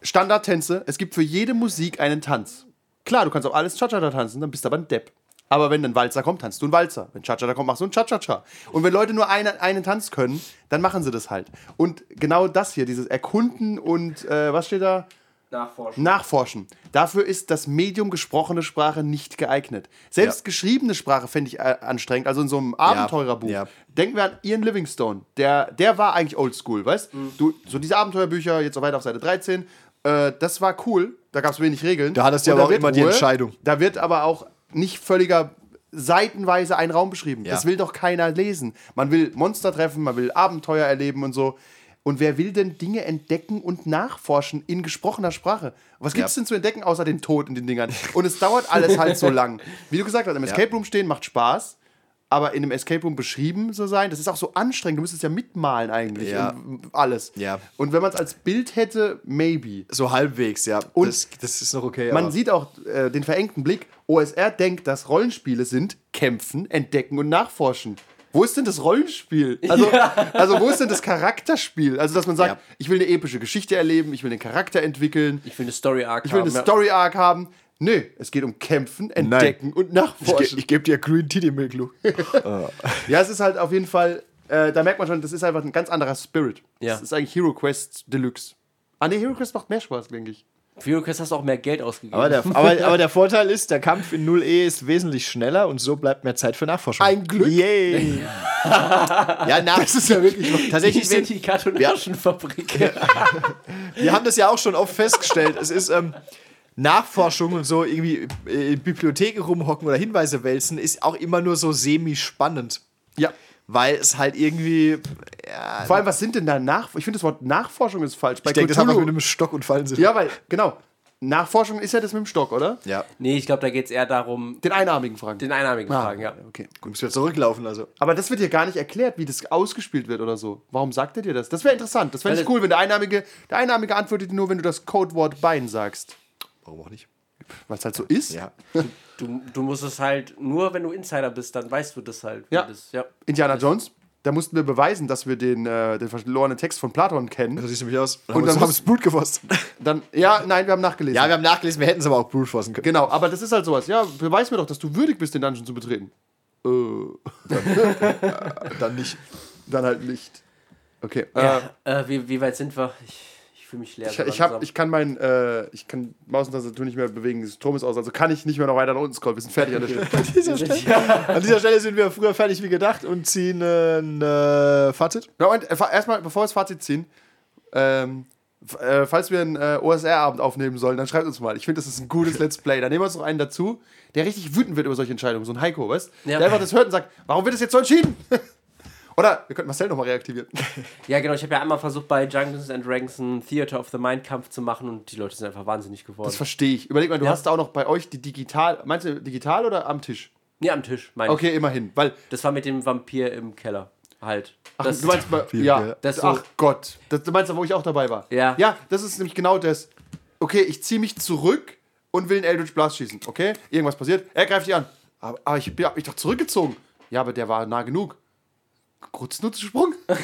Standardtänze. Es gibt für jede Musik einen Tanz. Klar, du kannst auch alles Cha-Cha-Cha tanzen, dann bist du aber ein Depp. Aber wenn ein Walzer kommt, tanzt du einen Walzer. Wenn Cha-Cha-Cha kommt, machst du einen Cha-Cha-Cha. Und wenn Leute nur eine, einen Tanz können, dann machen sie das halt. Und genau das hier, dieses Erkunden und, äh, was steht da? Nachforschen. Nachforschen. Dafür ist das Medium gesprochene Sprache nicht geeignet. Selbst Ja. geschriebene Sprache fände ich äh, anstrengend. Also in so einem Abenteurerbuch. ja. Denken wir an Ian Livingstone. Der, der war eigentlich oldschool, weißt Mhm. du? So diese Abenteuerbücher, jetzt auch weiter auf Seite 13, äh, das war cool. Da gab es wenig Regeln. Da hattest du aber auch immer die Entscheidung. Da wird aber auch nicht völliger seitenweise ein Raum beschrieben. Ja. Das will doch keiner lesen. Man will Monster treffen, man will Abenteuer erleben und so. Und wer will denn Dinge entdecken und nachforschen in gesprochener Sprache? Was gibt es Ja. denn zu entdecken außer den Tod in den Dingern? Und es dauert alles halt so [laughs] lang. Wie du gesagt hast, im Escape Room stehen macht Spaß, aber in einem Escape Room beschrieben so sein, das ist auch so anstrengend. Du müsstest ja mitmalen eigentlich Ja. alles. Ja. Und wenn man es als Bild hätte, maybe. So halbwegs, ja. Und das, das ist noch okay. Man sieht auch äh, den verengten Blick. OSR denkt, dass Rollenspiele sind kämpfen, entdecken und nachforschen. Wo ist denn das Rollenspiel? Also, also wo ist denn das Charakterspiel? Also, dass man sagt, Ja. ich will eine epische Geschichte erleben, ich will den Charakter entwischen, Ich will eine Story Arc ich will haben. eine ja. Story Arc haben. Nö, es geht um Kämpfen, Entdecken und ich, Nachforschen. ge- ich gebe dir Green Titty Milk, [laughs] ja, es ist halt auf jeden Fall, äh, da merkt man schon, das ist einfach ein ganz anderer Spirit. Ja. Das ist eigentlich Hero Quest Deluxe. Ah, ne, Hero Quest macht mehr Spaß, denke ich. Für Quest hast du auch mehr Geld ausgegeben. Aber der, aber, [laughs] aber der Vorteil ist, der Kampf in 0E ist wesentlich schneller und so bleibt mehr Zeit für Nachforschung. Ein Glück. Yay! [laughs] ja, nach, Das ist ja wirklich. tatsächlich sind, die Kartonfabrik. wir haben das ja auch schon oft festgestellt. Es ist ähm, Nachforschung und so irgendwie äh, in Bibliotheken rumhocken oder Hinweise wälzen, ist auch immer nur so semi-spannend. Ja. Weil es halt irgendwie. Ja, Vor allem, was sind denn da nach? Ich finde das Wort Nachforschung ist falsch. Bei ich denke, das hat was Cthulhu- mit einem Stock und Fallen sind. Ja, weil, genau. Nachforschung ist ja das mit dem Stock, oder? ja. Nee, ich glaube, da geht es eher darum, Den einarmigen Fragen. den einarmigen Ah, Fragen, ja. Okay. Du musst wieder zurücklaufen, also. Aber das wird dir gar nicht erklärt, wie das ausgespielt wird oder so. Warum sagt er dir das? Das wäre interessant. Das wäre Weil nicht cool, wenn der Einarmige, der Einarmige antwortet dir nur, wenn du das Codewort Bein sagst. Warum auch nicht? Weil es halt so ist. Ja. [laughs] Du, du musst es halt, nur wenn du Insider bist, dann weißt du das halt. wie Ja. Das, ja. Indiana Jones, da mussten wir beweisen, dass wir den, äh, den verlorenen Text von Platon kennen. So sieht nämlich aus. Und, Und dann dann haben wir das Blut gefasst. Dann, ja, nein, wir haben nachgelesen. Ja, wir haben nachgelesen, wir hätten es aber auch Blut fassen können. genau, aber das ist halt sowas. Ja, beweis mir doch, dass du würdig bist, den Dungeon zu betreten. Äh, Dann [laughs] nicht. dann halt nicht. Okay. Ja, äh, wie, wie weit sind wir? Ich fühle mich leer. Ich, so ich, hab, ich kann mein, äh, ich kann Maus und Tastatur nicht mehr bewegen, das Turm ist aus, also kann ich nicht mehr noch weiter nach unten scrollen. Wir sind fertig an der Stelle. [laughs] An dieser Stelle sind wir früher fertig wie gedacht und ziehen ein äh, Fazit. Ja, und äh, erstmal, bevor wir das Fazit ziehen, ähm, äh, falls wir einen äh, OSR-Abend aufnehmen sollen, dann schreibt uns mal. Ich finde, das ist ein gutes Let's Play. Dann nehmen wir uns noch einen dazu, der richtig wütend wird über solche Entscheidungen. So ein Heiko, weißt Ja. Der einfach das hört und sagt, warum wird das jetzt so entschieden? [laughs] Oder wir könnten Marcel nochmal reaktivieren. [laughs] Ja, genau. Ich habe ja einmal versucht, bei Dungeons and Dragons einen Theater of the Mind Kampf zu machen und die Leute sind einfach wahnsinnig geworden. Das verstehe ich. Überleg mal, du Ja. hast auch noch bei euch die digital, meinst du digital oder am Tisch? nee, am Tisch, meine ich. Okay, immerhin. Weil, Das war mit dem Vampir im Keller. Halt. ach, Das, du meinst Vampir, ja, ja. Das so- ach Gott. Das, du meinst, da, wo ich auch dabei war. Ja. Ja, das ist nämlich genau das. Okay, ich ziehe mich zurück und will einen Eldritch Blast schießen. Okay, irgendwas passiert. Er greift dich an. Aber, aber ich habe mich doch zurückgezogen. Ja, aber der war nah genug. Kurznutzsprung? [laughs]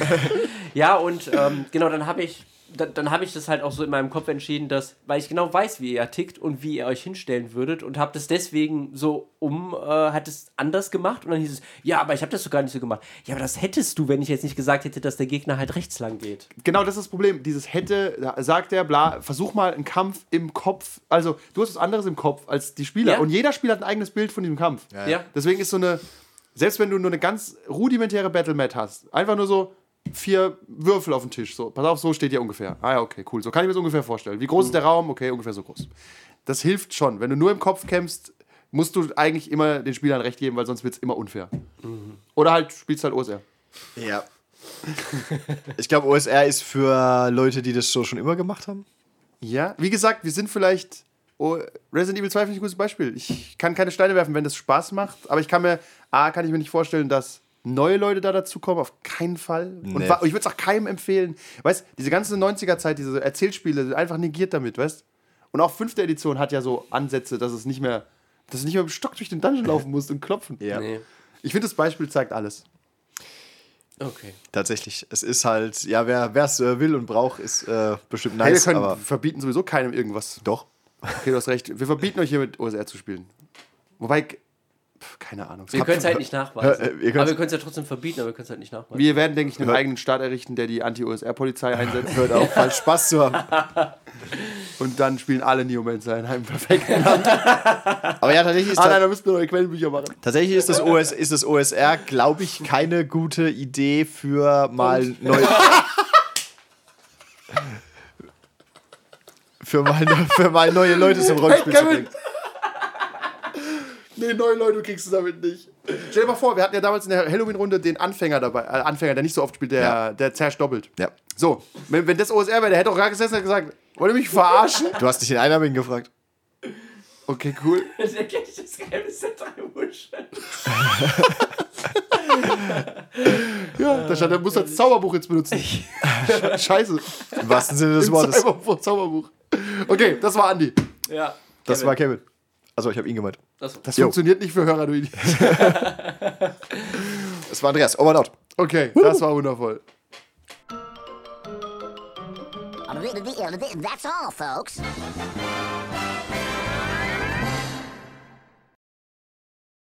Ja, und ähm, genau, dann habe ich, dann, dann habe ich das halt auch so in meinem Kopf entschieden, dass, weil ich genau weiß, wie ihr tickt und wie ihr euch hinstellen würdet und habe das deswegen so um, äh, hat es anders gemacht und dann hieß es, ja, aber ich habe das so gar nicht so gemacht. Ja, aber das hättest du, wenn ich jetzt nicht gesagt hätte, dass der Gegner halt rechts lang geht. Genau, das ist das Problem. Dieses hätte, da sagt er, bla, versuch mal einen Kampf im Kopf. Also, du hast was anderes im Kopf als die Spieler. Ja. Und jeder Spieler hat ein eigenes Bild von diesem Kampf. Ja. Deswegen ist so eine, selbst wenn du nur eine ganz rudimentäre Battle-Mat hast, einfach nur so vier Würfel auf dem Tisch. So, pass auf, so steht ihr ungefähr. Ah ja, okay, cool. So kann ich mir das ungefähr vorstellen. Wie groß ist der Raum? Okay, ungefähr so groß. Das hilft schon. Wenn du nur im Kopf kämpfst, musst du eigentlich immer den Spielern recht geben, weil sonst wird es immer unfair. Oder halt spielst halt OSR. Ja. Ich glaube, OSR ist für Leute, die das so schon immer gemacht haben. Ja, wie gesagt, wir sind vielleicht. Oh, Resident Evil 2 finde ich ein gutes Beispiel. Ich kann keine Steine werfen, wenn das Spaß macht, aber ich kann mir, A, kann ich mir nicht vorstellen, dass neue Leute da dazukommen, auf keinen Fall. Und Nee. wa- ich würde es auch keinem empfehlen. Weißt diese ganze 90er-Zeit, diese Erzählspiele, sind einfach negiert damit, weißt Und auch fünfte Edition hat ja so Ansätze, dass es nicht mehr, dass du nicht mehr dem Stock durch den Dungeon [laughs] laufen musst und klopfen. Ja. Nee. Ich finde, das Beispiel zeigt alles. Okay. Tatsächlich. Es ist halt, ja, wer es äh, will und braucht, ist äh, bestimmt Hey, wir nice, können aber verbieten sowieso keinem irgendwas. doch. Okay, du hast recht. Wir verbieten euch hier mit OSR zu spielen. Wobei, pf, keine Ahnung. Wir können es halt nicht nachweisen. Hör, äh, aber wir können es ja trotzdem verbieten, aber wir können es halt nicht nachweisen. Wir werden, denke ich, einen Hört- eigenen Staat errichten, der die Anti-OSR-Polizei einsetzt. Hört auf, falsch Spaß zu haben. [laughs] Und dann spielen alle Neomancer in einem perfekten [laughs] Land. Aber ja, tatsächlich ist, Ah, nein, da müsst ihr neue Quellenbücher machen. tatsächlich ist das, OS, ist das OSR, glaube ich, keine gute Idee für mal neu. [laughs] für, mal, für mal neue Leute zum Rollenspiel Hey, zu bringen. Nee, neue Leute kriegst du damit nicht. Stell dir mal vor, wir hatten ja damals in der Halloween-Runde den Anfänger dabei. Äh, Anfänger, der nicht so oft spielt, der, Ja. der doppelt. Ja. So, wenn, wenn das OSR wäre, der hätte auch gar gesessen und gesagt, wollt ihr mich verarschen? Du hast dich den Einarmigen gefragt. Okay, cool. [laughs] Das erkenne ich das Geheimnis der drei Muscheln. [laughs] Ja, da stand, er muss das Zauberbuch jetzt benutzen. [laughs] Scheiße. Im wahrsten Sinne des Wortes. Zauberbuch, Zauberbuch. [laughs] Okay, das war Andi. Ja. Das war Kevin. Also ich habe ihn gemeint. Das, Das funktioniert nicht für Hörer, du Idiot. [laughs] Das war Andreas. Over and out. Okay, das war wundervoll. That's all, folks.